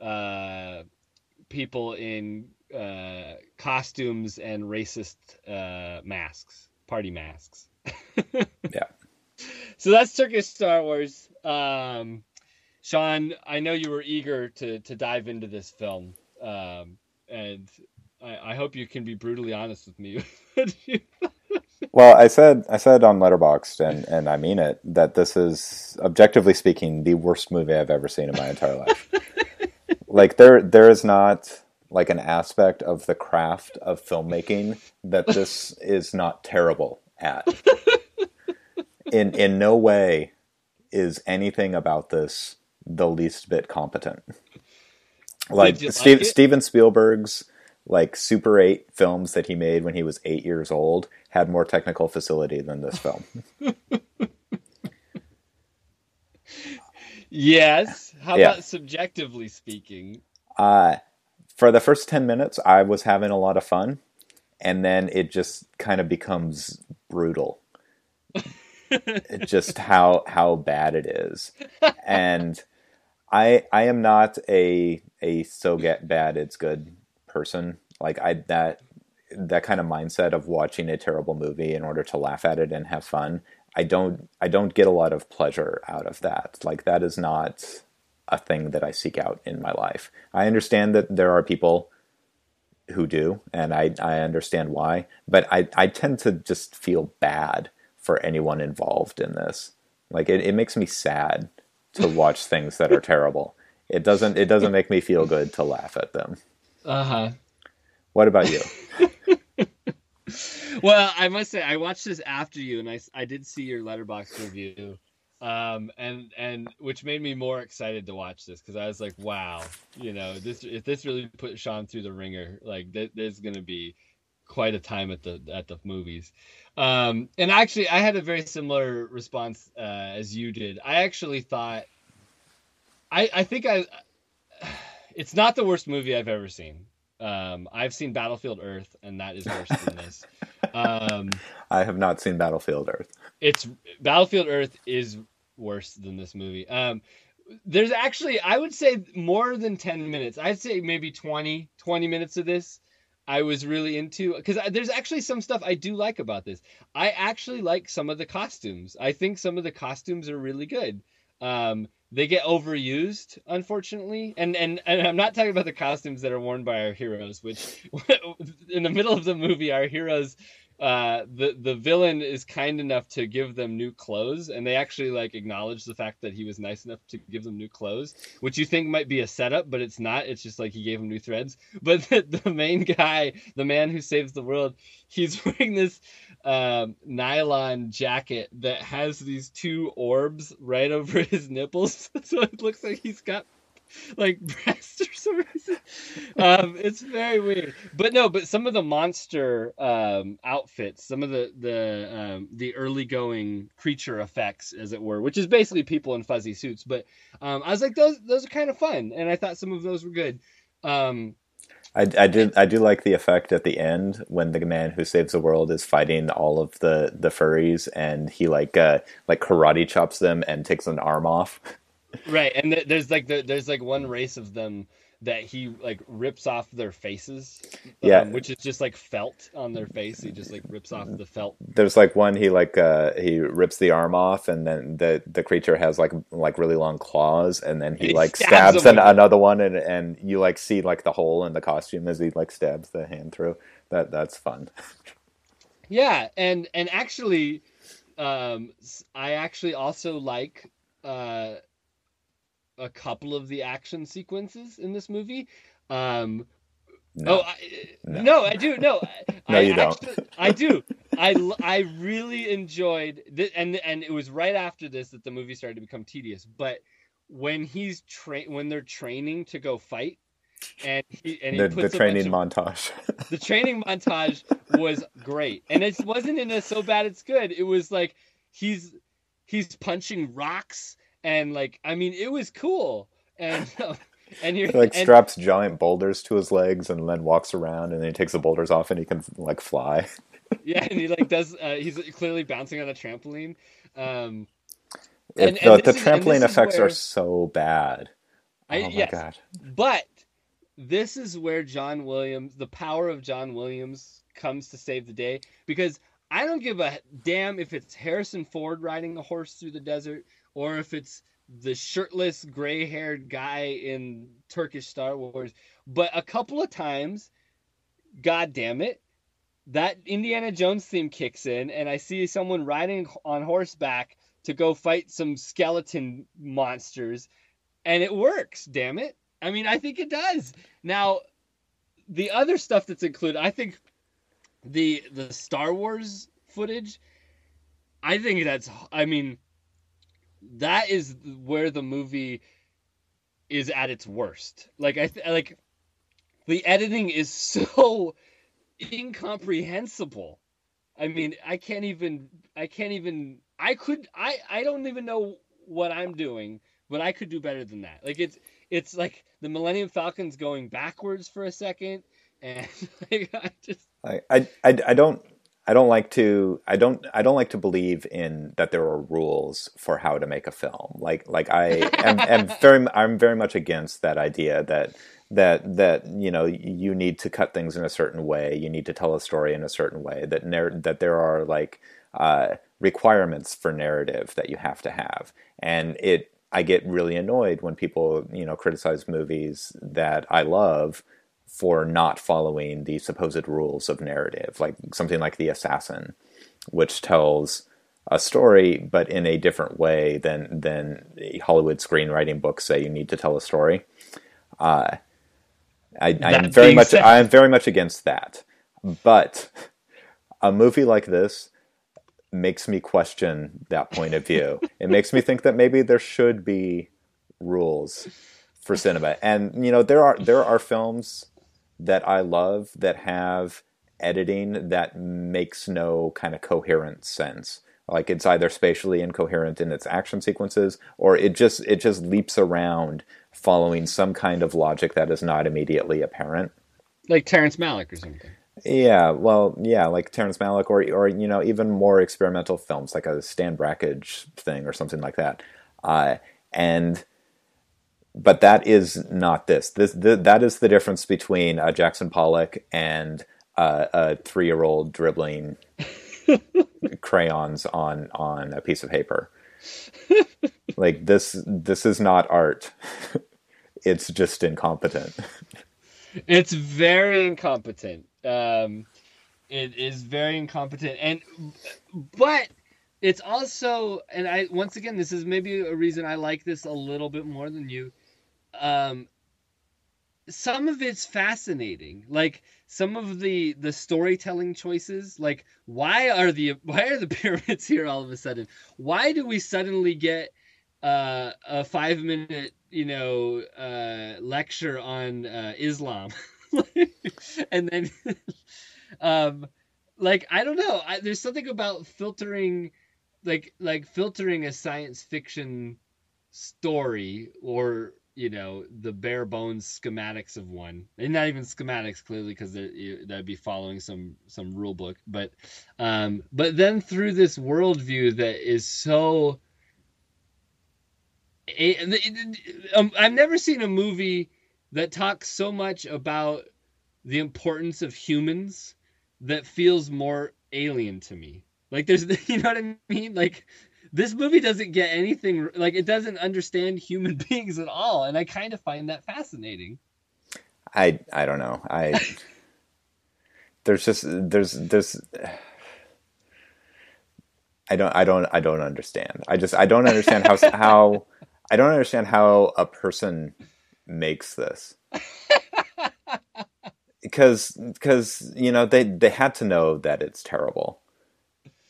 uh, people in uh, costumes and racist uh, masks, party masks. yeah so that's Turkish Star Wars. Um, Sean, I know you were eager to to dive into this film. um, and I, I hope you can be brutally honest with me. well, I said I said on Letterboxd, and and I mean it that this is objectively speaking the worst movie I've ever seen in my entire life. like there there is not like an aspect of the craft of filmmaking that this is not terrible at. In in no way is anything about this the least bit competent. Like, Steve, like Steven Spielberg's like Super 8 films that he made when he was 8 years old had more technical facility than this film. yes. How yeah. about subjectively speaking? Uh for the first 10 minutes I was having a lot of fun and then it just kind of becomes brutal. just how how bad it is. And I I am not a a so get bad it's good person. Like I that that kind of mindset of watching a terrible movie in order to laugh at it and have fun. I don't I don't get a lot of pleasure out of that. Like that is not a thing that I seek out in my life. I understand that there are people who do, and I, I understand why, but I, I tend to just feel bad for anyone involved in this. Like it, it makes me sad to watch things that are terrible. It doesn't it doesn't make me feel good to laugh at them. Uh-huh. What about you? well, I must say I watched this after you and I, I did see your Letterboxd review. Um and and which made me more excited to watch this because I was like, wow, you know, this if this really put Sean through the wringer, like th- there's gonna be quite a time at the at the movies. Um, and actually, I had a very similar response uh, as you did. I actually thought, I I think I, it's not the worst movie I've ever seen. Um, I've seen Battlefield Earth, and that is worse than this. Um, I have not seen Battlefield Earth. It's Battlefield Earth is worse than this movie. Um, there's actually, I would say, more than 10 minutes. I'd say maybe 20, 20 minutes of this I was really into because there's actually some stuff I do like about this. I actually like some of the costumes. I think some of the costumes are really good. Um, they get overused, unfortunately, and, and and I'm not talking about the costumes that are worn by our heroes. Which, in the middle of the movie, our heroes uh, the the villain is kind enough to give them new clothes, and they actually like acknowledge the fact that he was nice enough to give them new clothes, which you think might be a setup, but it's not. It's just like he gave them new threads. But the, the main guy, the man who saves the world, he's wearing this um, nylon jacket that has these two orbs right over his nipples, so it looks like he's got like breast or. Um, it's very weird. But no, but some of the monster um, outfits, some of the the um, the early going creature effects, as it were, which is basically people in fuzzy suits. But um, I was like, those those are kind of fun, and I thought some of those were good. Um, I, I did I do like the effect at the end when the man who saves the world is fighting all of the the furries and he like uh like karate chops them and takes an arm off right and th- there's like the, there's like one race of them that he like rips off their faces yeah. um, which is just like felt on their face. He just like rips off the felt. There's like one he like uh he rips the arm off and then the the creature has like like really long claws and then he, and he like stabs, stabs an, another one and and you like see like the hole in the costume as he like stabs the hand through. That that's fun. Yeah and and actually um i actually also like uh a couple of the action sequences in this movie. Um, no. Oh, I, no. no. I do. No, no, I, you don't. I do. I, I really enjoyed this, and and it was right after this that the movie started to become tedious. But when he's train when they're training to go fight, and he and he the, puts the training of, montage. the training montage was great, and it wasn't in a so bad it's good. It was like he's he's punching rocks and like I mean it was cool and and you're like and, straps giant boulders to his legs and then walks around and then he takes the boulders off and he can like fly. yeah, and he like does uh, he's clearly bouncing on a trampoline. Um, and, the, the is, trampoline effects where, are so bad. I, oh my yes, god! But this is where John Williams, the power of John Williams, comes to save the day because I don't give a damn if it's Harrison Ford riding a horse through the desert or if it's the shirtless gray-haired guy in Turkish Star Wars, but a couple of times, god damn it, that Indiana Jones theme kicks in and I see someone riding on horseback to go fight some skeleton monsters and it works, damn it. I mean, I think it does. Now, the other stuff that's included, I think the the Star Wars footage, I think that's I mean, that is where the movie is at its worst. Like I th- like the editing is so incomprehensible. I mean, I can't even I can't even I could I I don't even know what I'm doing, but I could do better than that. Like it's it's like the Millennium Falcon's going backwards for a second and like, I just I, I I don't I don't like to I don't I don't like to believe in that there are rules for how to make a film. Like like I am, am very I'm very much against that idea that that that you know you need to cut things in a certain way, you need to tell a story in a certain way. That nar- that there are like uh, requirements for narrative that you have to have, and it I get really annoyed when people you know criticize movies that I love for not following the supposed rules of narrative, like something like The Assassin, which tells a story but in a different way than than Hollywood screenwriting books say you need to tell a story. Uh, I, I am very much said. I am very much against that, but a movie like this makes me question that point of view. it makes me think that maybe there should be rules for cinema, and you know there are there are films that I love that have editing that makes no kind of coherent sense. Like it's either spatially incoherent in its action sequences, or it just it just leaps around following some kind of logic that is not immediately apparent. Like Terrence Malick or something. Yeah, well, yeah, like Terrence Malick, or or you know, even more experimental films like a Stan Brakhage thing or something like that. Uh, and but that is not this. This the, that is the difference between uh, Jackson Pollock and uh, a three-year-old dribbling crayons on on a piece of paper. like this, this is not art. it's just incompetent. It's very incompetent. Um, it is very incompetent, and but it's also, and I once again, this is maybe a reason I like this a little bit more than you um, some of it's fascinating. Like some of the the storytelling choices. Like why are the why are the pyramids here all of a sudden? Why do we suddenly get uh, a five minute you know uh, lecture on uh, Islam, and then um, like I don't know. I, there's something about filtering, like like filtering a science fiction story or you know the bare bones schematics of one. And not even schematics clearly because that'd be following some some rule book. But um but then through this worldview that is so um, i've never seen a movie that talks so much about the importance of humans that feels more alien to me. Like there's you know what i mean? Like this movie doesn't get anything like it doesn't understand human beings at all and i kind of find that fascinating. I i don't know. I there's just there's there's i don't i don't i don't understand. I just i don't understand how how i don't understand how a person makes this. Because because you know they they had to know that it's terrible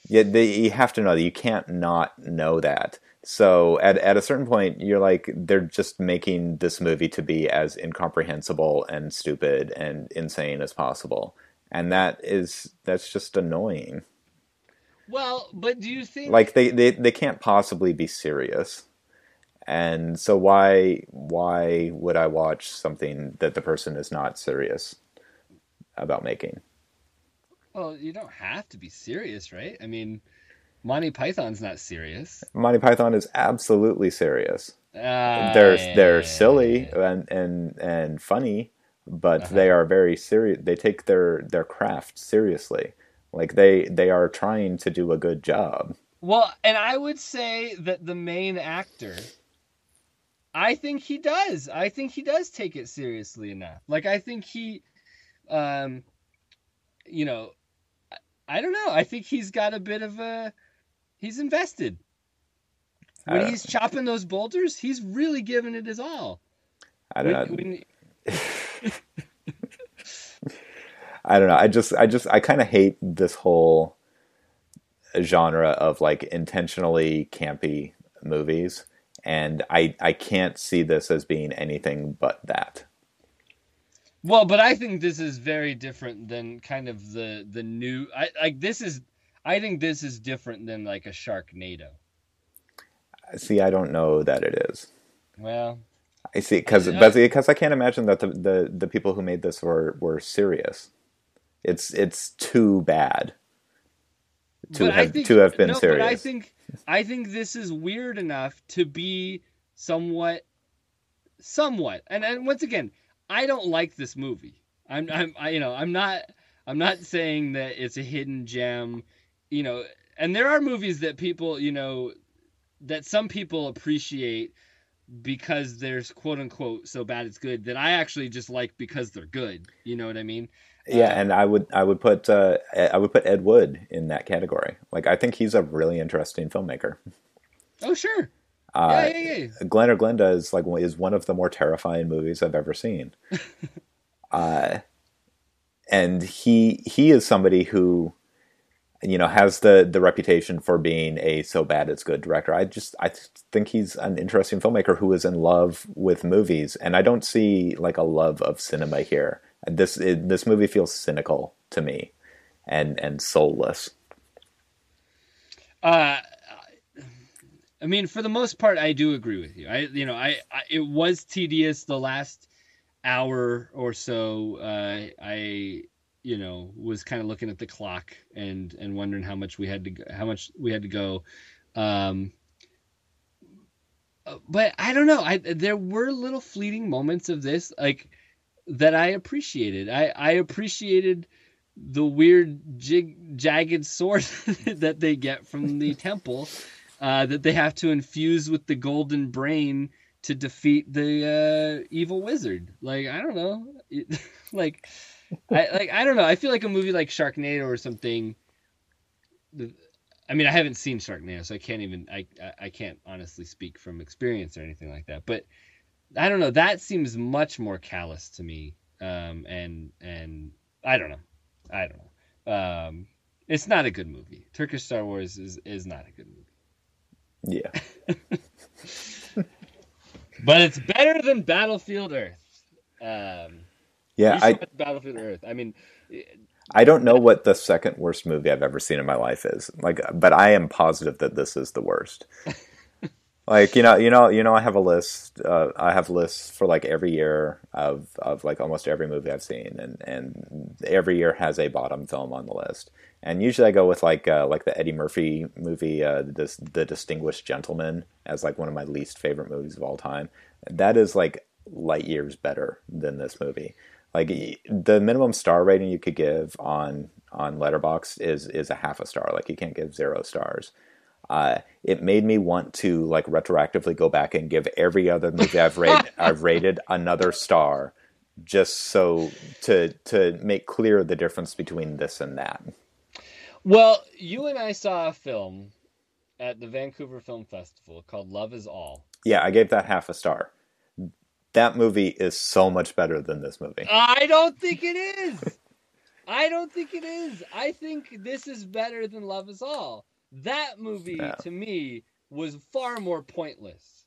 yeah, they, you have to know that you can't not know that. So at at a certain point, you're like, they're just making this movie to be as incomprehensible and stupid and insane as possible, and that is that's just annoying. Well, but do you think like they they, they can't possibly be serious? And so why why would I watch something that the person is not serious about making? Well, you don't have to be serious, right? I mean, Monty Python's not serious. Monty Python is absolutely serious. Uh, they're they're silly and and and funny, but uh-huh. they are very serious. They take their their craft seriously. Like they they are trying to do a good job. Well, and I would say that the main actor I think he does. I think he does take it seriously enough. Like I think he, um, you know, I, don't know. I think he's got a bit of a, he's invested. When uh, he's chopping those boulders, he's really giving it his all. I don't when, know. When, I don't know. I just, I just, I kind of hate this whole genre of like intentionally campy movies, and I, I can't see this as being anything but that. Well, but I think this is very different than kind of the the new. I like this is. I think this is different than like a Sharknado. See, I don't know that it is. Well, I see because because I can't imagine that the, the the people who made this were were serious. It's it's too bad to but have think, to have been no, serious. But I think I think this is weird enough to be somewhat somewhat. And and once again, I don't like this movie. I'm I'm I, you know, I'm not I'm not saying that it's a hidden gem, you know, and there are movies that people, you know, that some people appreciate because there's quote unquote so bad it's good that I actually just like because they're good. You know what I mean? Yeah, and I would I would put uh, I would put Ed Wood in that category. Like I think he's a really interesting filmmaker. Oh sure. Uh, yeah, yeah, yeah. Glen or Glenda is like is one of the more terrifying movies I've ever seen. uh, and he he is somebody who you know has the the reputation for being a so bad it's good director. I just I think he's an interesting filmmaker who is in love with movies, and I don't see like a love of cinema here. This it, this movie feels cynical to me, and and soulless. Uh, I mean, for the most part, I do agree with you. I you know, I, I it was tedious the last hour or so. Uh, I you know was kind of looking at the clock and and wondering how much we had to how much we had to go. Um, but I don't know. I there were little fleeting moments of this, like that I appreciated. I, I appreciated the weird jig, jagged sword that they get from the temple uh, that they have to infuse with the golden brain to defeat the uh, evil wizard. Like I don't know, like I like I don't know. I feel like a movie like Sharknado or something. I mean, I haven't seen Sharknado, so I can't even I I can't honestly speak from experience or anything like that. But I don't know. That seems much more callous to me. Um, and and I don't know. I don't know. Um, it's not a good movie. Turkish Star Wars is is not a good movie. Yeah. but it's better than Battlefield Earth. Um, yeah, I Battlefield Earth. I mean, I don't know what the second worst movie I've ever seen in my life is. Like, but I am positive that this is the worst. like you know you know you know i have a list uh, i have lists for like every year of of like almost every movie i've seen and and every year has a bottom film on the list and usually i go with like uh, like the eddie murphy movie uh, the, the distinguished gentleman as like one of my least favorite movies of all time. That is like light years better than this movie. Like the minimum star rating you could give on on Letterboxd is is a half a star. Like you can't give zero stars. Uh, it made me want to like retroactively go back and give every other movie I've rated I've rated another star, just so to to make clear the difference between this and that. Well, you and I saw a film at the Vancouver Film Festival called Love Is All. Yeah, I gave that half a star. That movie is so much better than this movie. I don't think it is. I don't think it is. I think this is better than Love Is All. That movie yeah. to me was far more pointless.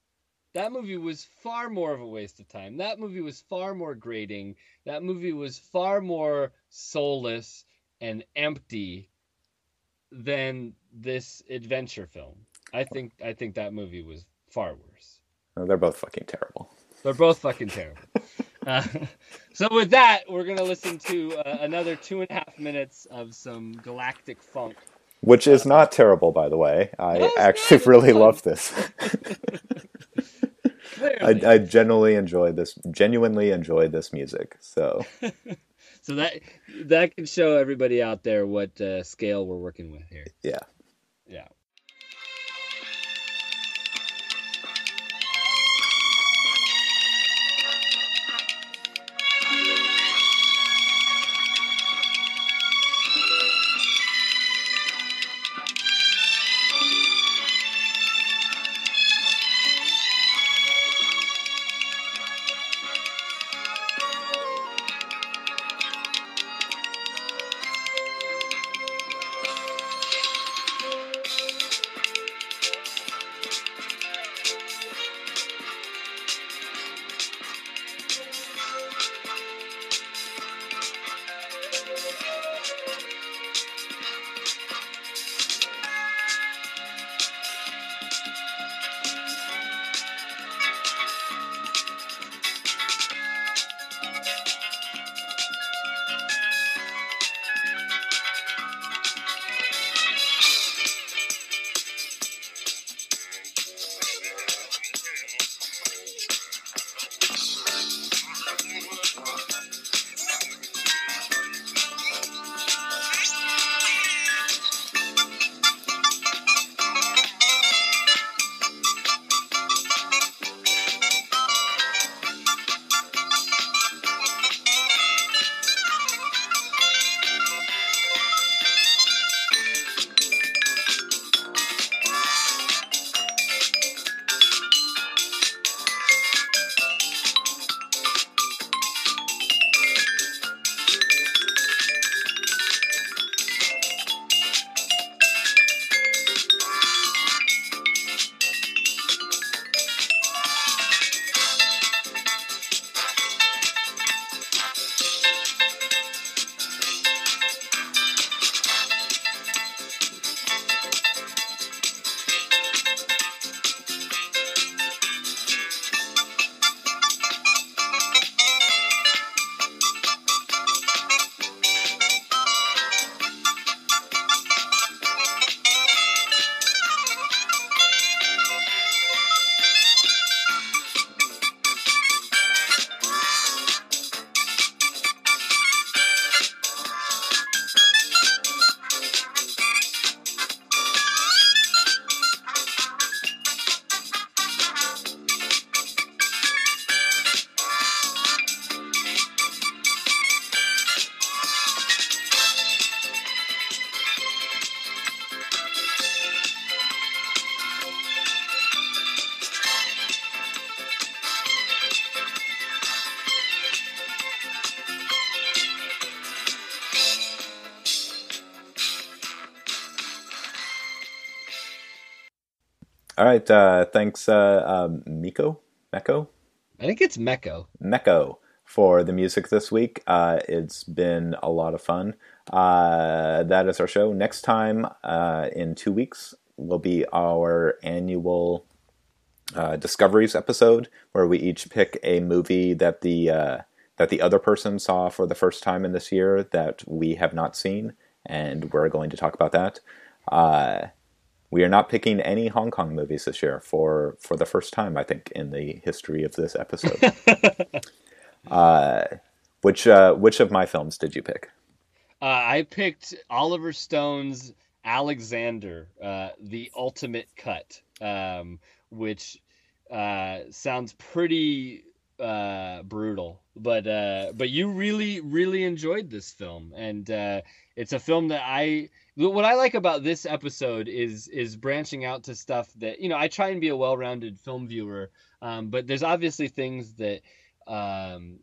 That movie was far more of a waste of time. That movie was far more grating. That movie was far more soulless and empty than this adventure film. I think I think that movie was far worse. Oh, they're both fucking terrible. They're both fucking terrible. Uh, so with that, we're gonna listen to uh, another two and a half minutes of some galactic funk which is not terrible, by the way. I actually really love this. I, I genuinely enjoy this. Genuinely enjoy this music. So, so that that can show everybody out there what uh, scale we're working with here. Yeah. Yeah. Right. Uh, thanks, uh, um, Miko. Meco. I think it's Meco. Meco for the music this week. Uh, it's been a lot of fun. Uh, that is our show. Next time uh, in two weeks will be our annual uh, discoveries episode, where we each pick a movie that the uh, that the other person saw for the first time in this year that we have not seen, and we're going to talk about that. We are not picking any Hong Kong movies this year for for the first time, I think, in the history of this episode. uh, which uh, which of my films did you pick? Uh, I picked Oliver Stone's Alexander, uh, the ultimate cut, um, which uh, sounds pretty uh, brutal, but uh, but you really really enjoyed this film, and uh, it's a film that I what I like about this episode is is branching out to stuff that you know I try and be a well-rounded film viewer, um, but there's obviously things that um,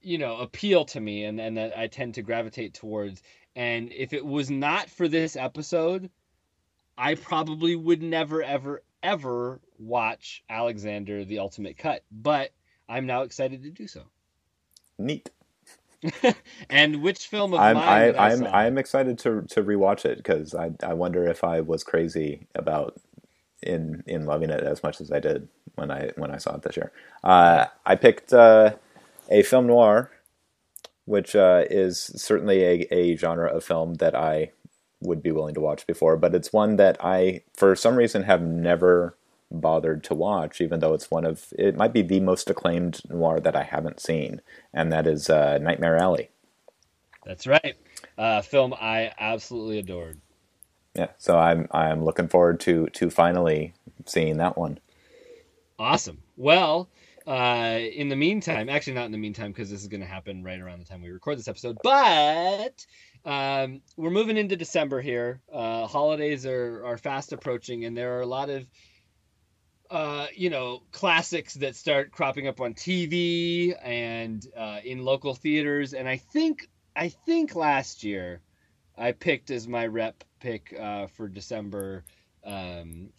you know appeal to me and and that I tend to gravitate towards. And if it was not for this episode, I probably would never ever ever watch Alexander the Ultimate Cut, but I'm now excited to do so. Neat. and which film of I'm, mine? I, I I'm? I'm excited to to rewatch it because I I wonder if I was crazy about in in loving it as much as I did when I when I saw it this year. Uh, I picked uh, a film noir, which uh, is certainly a, a genre of film that I would be willing to watch before, but it's one that I for some reason have never bothered to watch, even though it's one of it might be the most acclaimed noir that I haven't seen, and that is uh, Nightmare Alley. That's right. Uh, film I absolutely adored. Yeah, so I'm I'm looking forward to to finally seeing that one. Awesome. Well, uh, in the meantime, actually not in the meantime because this is going to happen right around the time we record this episode, but um, we're moving into December here. Uh, holidays are are fast approaching, and there are a lot of uh, you know, classics that start cropping up on TV and uh, in local theaters. And I think I think last year I picked as my rep pick uh, for December um,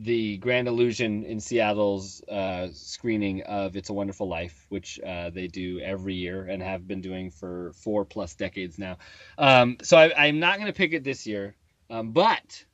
the Grand Illusion in Seattle's uh, screening of It's a Wonderful Life, which uh, they do every year and have been doing for four plus decades now. Um, so I, I'm not going to pick it this year, um, but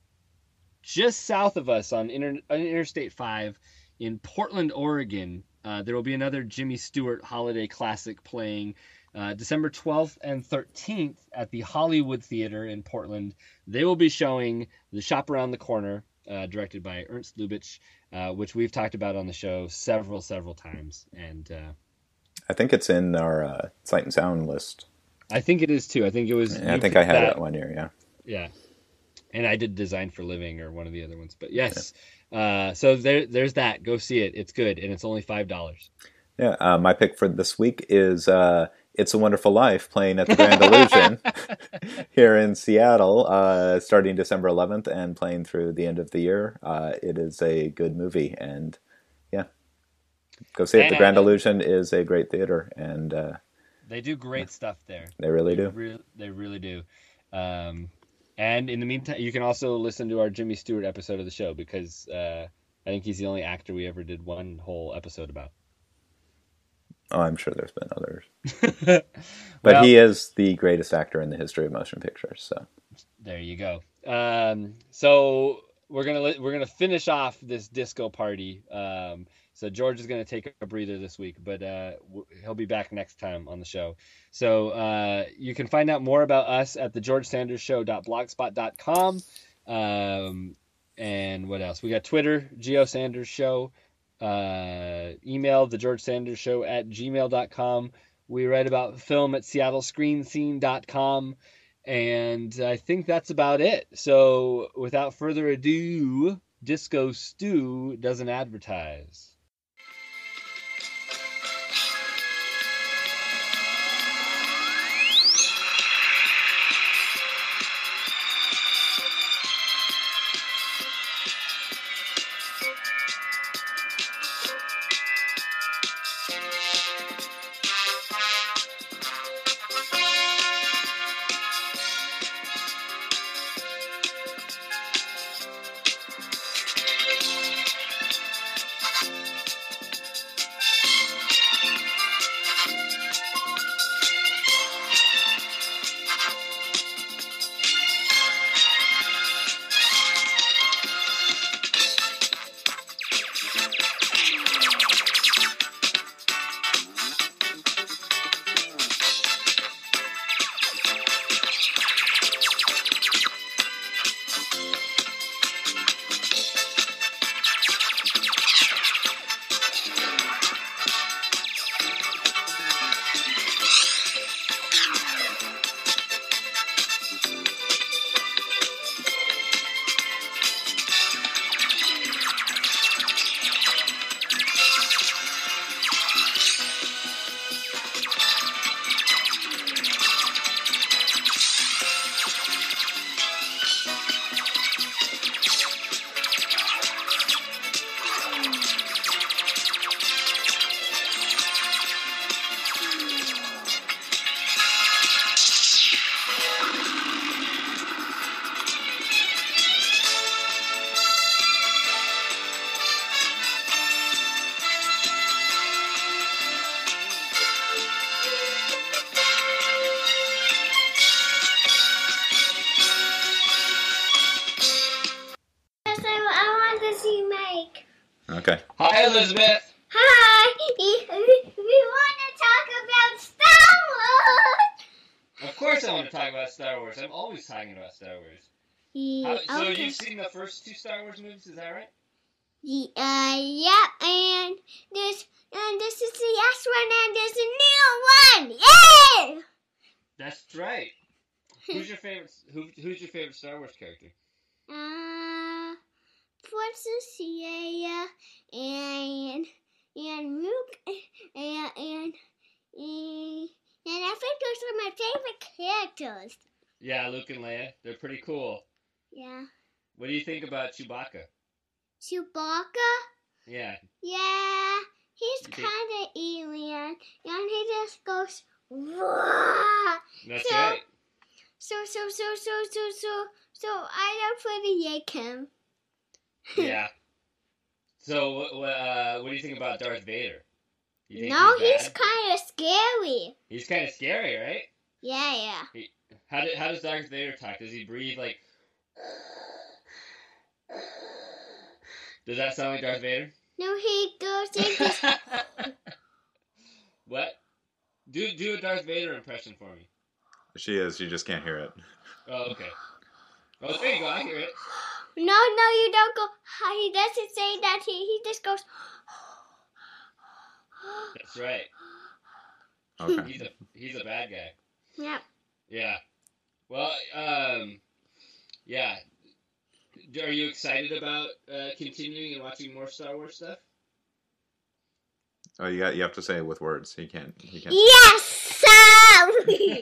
just south of us on, Inter- on Interstate 5 in Portland, Oregon, uh, there will be another Jimmy Stewart holiday classic playing uh, December 12th and 13th at the Hollywood Theater in Portland. They will be showing The Shop Around the Corner, uh, directed by Ernst Lubitsch, uh, which we've talked about on the show several, several times. And uh, I think it's in our uh, Sight and Sound list. I think it is too. I think it was. I think I had that. it one year. Yeah. Yeah. And I did Design for Living or one of the other ones. But yes. Uh, so there, there's that. Go see it. It's good. And it's only $5. Yeah. Uh, my pick for this week is uh, "It's a Wonderful Life" playing at the Grand Illusion here in Seattle, uh, starting December 11th and playing through the end of the year. Uh, it is a good movie, and yeah, go see it. The Grand And- Illusion is a great theater, and uh, They do great stuff there. they really do. Re- they really do. Um, and in the meantime, you can also listen to our Jimmy Stewart episode of the show because uh, I think he's the only actor we ever did one whole episode about. Oh, I'm sure there's been others, but but he is the greatest actor in the history of motion pictures. So there you go. Um, so we're gonna we're gonna finish off this disco party. Um, so George is gonna take a breather this week, but uh, he'll be back next time on the show. So uh, you can find out more about us at the George Sanders Show.blogspot.com. Um, and what else? We got Twitter, Geo Sanders Show. Uh, email the George Sanders Show at gmail.com. We write about film at seattlescreenscene.com. And I think that's about it. So without further ado, Disco Stew doesn't advertise. First two Star Wars movies, is that right? Ye- Uh, yeah, and this and this is the last one, and there's a new one. Yay! That's right. Who's your favorite? Who, who's your favorite Star Wars character? Uh, Princess Leia and and Luke and and, and I think those are my favorite characters. Yeah, Luke and Leia. They're pretty cool. Yeah, What do you think about Chewbacca? Chewbacca. Yeah, Yeah, he's kind of alien, and he just goes. Wah! that's Yeah. right. So so so so so so so I don't really like him. Yeah. So, uh, what do you think about Darth Vader? No, he's, he's kind of scary. he's kind of scary, right? Yeah, yeah. How, do, how does Darth Vader talk? Does he breathe like? Does that sound like Darth Vader? No, he goes into. what? Do do a Darth Vader impression for me. She is. You just can't hear it. Oh, okay. Oh, there you go. I hear it. no, no, you don't go. He doesn't say that. He he just goes. That's right. Okay. He's a he's a bad guy. yeah. Yeah. Well, um, yeah. Are you excited about uh, continuing and watching more Star Wars stuff? Oh, you got. You have to say it with words. He can't. He can't. Yes, sir.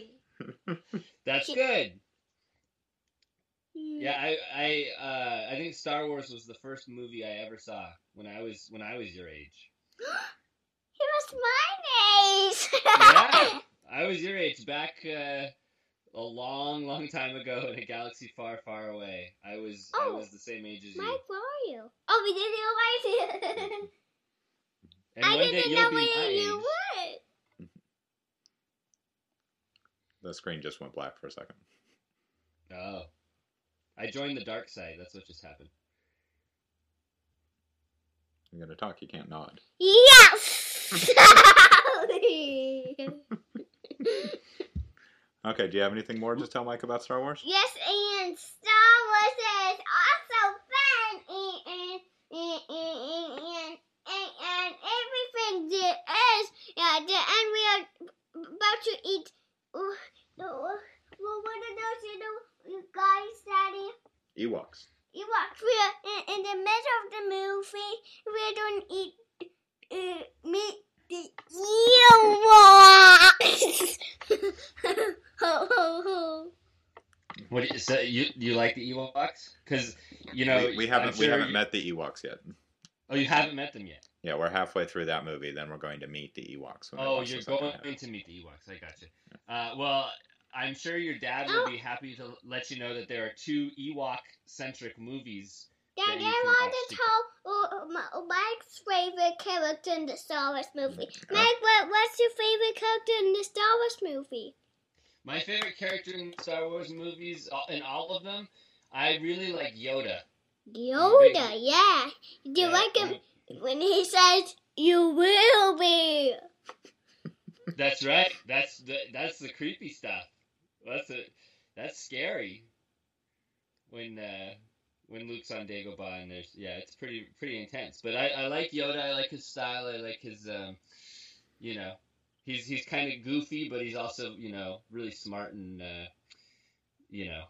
That's good. Yeah, I I uh, I think Star Wars was the first movie I ever saw when I was when I was your age. He was my age. Yeah. I was your age back uh, a long, long time ago in a galaxy far, far away. I was I Oh. was the same age as you. Mike, where are you? Oh, we didn't realize it. And I didn't you'll know where you were. The screen just went black for a second. Oh. I joined the dark side. That's what just happened. You're going to talk. You can't nod. Yes. Okay. Do you have anything more to tell Mike about Star Wars? yes, and Star Wars is also fun, and and and and, and, and, and everything there is. Yeah, the, and we are about to eat. Uh, uh, well, what are those little guys, Daddy? Ewoks. Ewoks. We are in, in the middle of the movie. We're going to eat uh, meat. The Ewoks. ho ho ho. What do you, so you you like the Ewoks? Because you know we, we haven't. we haven't you- met the Ewoks yet. Oh, you haven't met them yet. Yeah, we're halfway through that movie. Then we're going to meet the Ewoks. when Oh, you're going half. to meet the Ewoks. I got you. Uh, well, I'm sure your dad will be happy to let you know that there are two Ewok-centric movies. Daddy, I want to tell uh, my, Mike's favorite character in the Star Wars movie. Uh, Mike, what, what's your favorite character in the Star Wars movie? My favorite character in Star Wars movies, in all of them, I really like Yoda. Yoda, yeah. Do you Yeah, like him when he says, You will be? That's right. That's the that's the creepy stuff. That's a that's scary. When uh when Luke's on Dagobah and there's yeah, it's pretty pretty intense. But I, I like Yoda. I like his style. I like his um, you know, he's he's kind of goofy, but he's also you know really smart and uh, you know,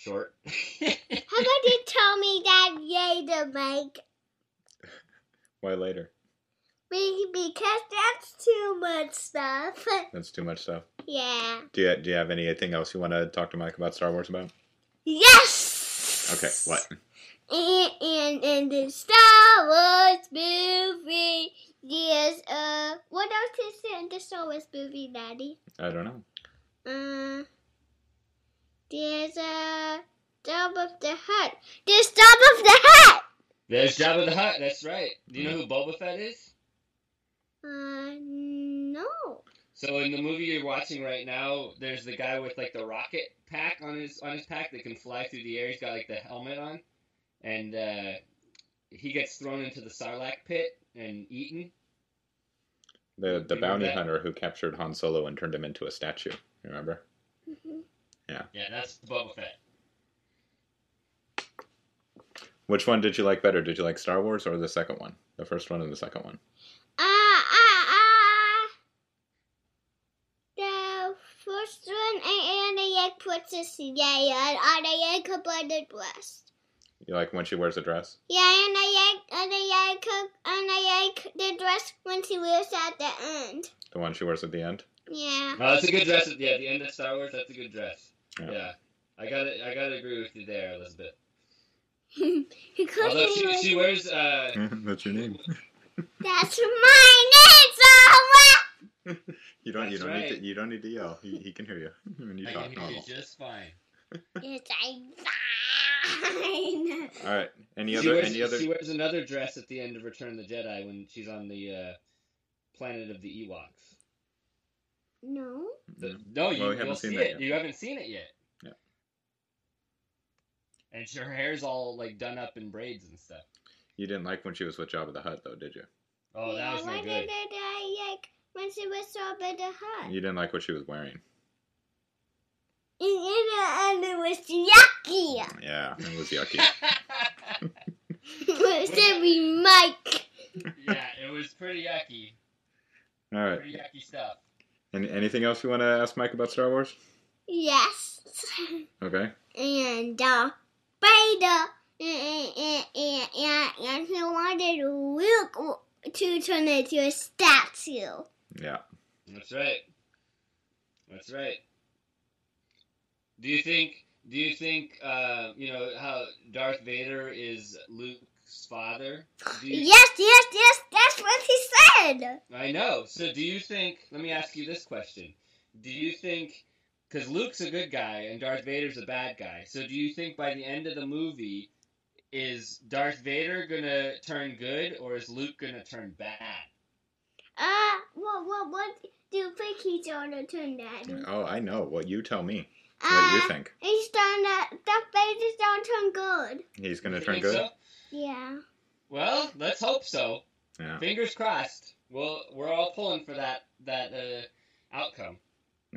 short. How about you tell me that Yoda, Mike? Why later? Be- Because that's too much stuff. That's too much stuff. yeah. Do you Do you have anything else you want to talk to Mike about Star Wars about? Yes! Okay. What? And, and in the Star Wars movie, there's uh, what else is in the Star Wars movie, Daddy? I don't know. Uh, there's a Job of the Hut. There's Job of the Hut. There's Jabba the Hutt. That's right. Do you know who Boba Fett is? Uh, no. So in the movie you're watching right now, there's the guy with like the rocket pack on his on his pack that can fly through the air. He's got like the helmet on, and uh, he gets thrown into the Sarlacc pit and eaten. The the bounty that? hunter who captured Han Solo and turned him into a statue. Remember? Mhm. Yeah, that's Boba Fett. Which one did you like better? Did you like Star Wars or the second one? The first one and the second one? Ah, ah, ah. The first one, and the egg princess, yeah, and the egg combined dress. You like when she wears a dress? Yeah, and the egg, and the egg, and the egg, the dress when she wears at the end. The one she wears at the end? Yeah. Oh, that's a good dress. At, yeah, at the end of Star Wars, that's a good dress. Yeah. Yeah, I gotta, I gotta agree with you there, Elizabeth. because Although he she, was- she wears, uh, That's your name. That's my name, so You don't. you That's don't need to. You don't need to yell. He, he can hear you when you I talk can hear normal. you just fine. It's fine. All right. Any she, other? wears, Any other? she wears another dress at the end of Return of the Jedi when she's on the uh, planet of the Ewoks. No. The, no, you, Well, we haven't seen see it. yet. You haven't seen it yet. Yeah. And she- her hair's all like done up in braids and stuff. You didn't like when she was with Jabba the Hutt, though, did you? Oh, that yeah, was why no did. I like when she was so big the hut? You didn't like what she was wearing. And, and it was yucky. Yeah, it was yucky. it said we Mike. yeah, it was pretty yucky. All right. Pretty yucky stuff. Any, anything else you want to ask Mike about Star Wars? Yes. Okay. And uh, Vader and, and, and, and, and he wanted Luke to turn into a statue. Yeah. That's right. That's right. Do you think? Do you think? Uh, you know how Darth Vader is Luke's father? You, Yes, yes, yes, that's what he said. I know. So do you think? Let me ask you this question: Do you think? Because Luke's a good guy and Darth Vader's a bad guy. So do you think by the end of the movie, is Darth Vader gonna turn good or is Luke gonna turn bad? Uh, what, what, what do you think he's gonna turn bad? Oh, I know. What you tell me. What Uh, do you think? He's done that. Darth Vader's gonna turn good. He's gonna You turn good. so? Yeah. Well, let's hope so. Yeah. Fingers crossed. Well, we're all pulling for that that uh, outcome.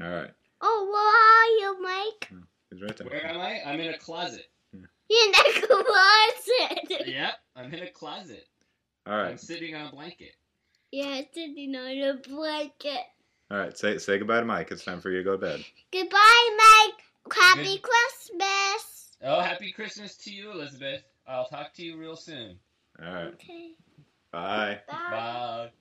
All right. Oh, where are you, Mike? He's right there. Where am I? I'm in a closet. In the closet. Yep, I'm in a closet. All right. I'm sitting on a blanket. Yeah, sitting on a blanket. All right. Say say goodbye to Mike. It's time for you to go to bed. Goodbye, Mike. Happy Good- Christmas. Oh, happy Christmas to you, Elizabeth. I'll talk to you real soon. All right. Okay. Bye. Bye. Bye.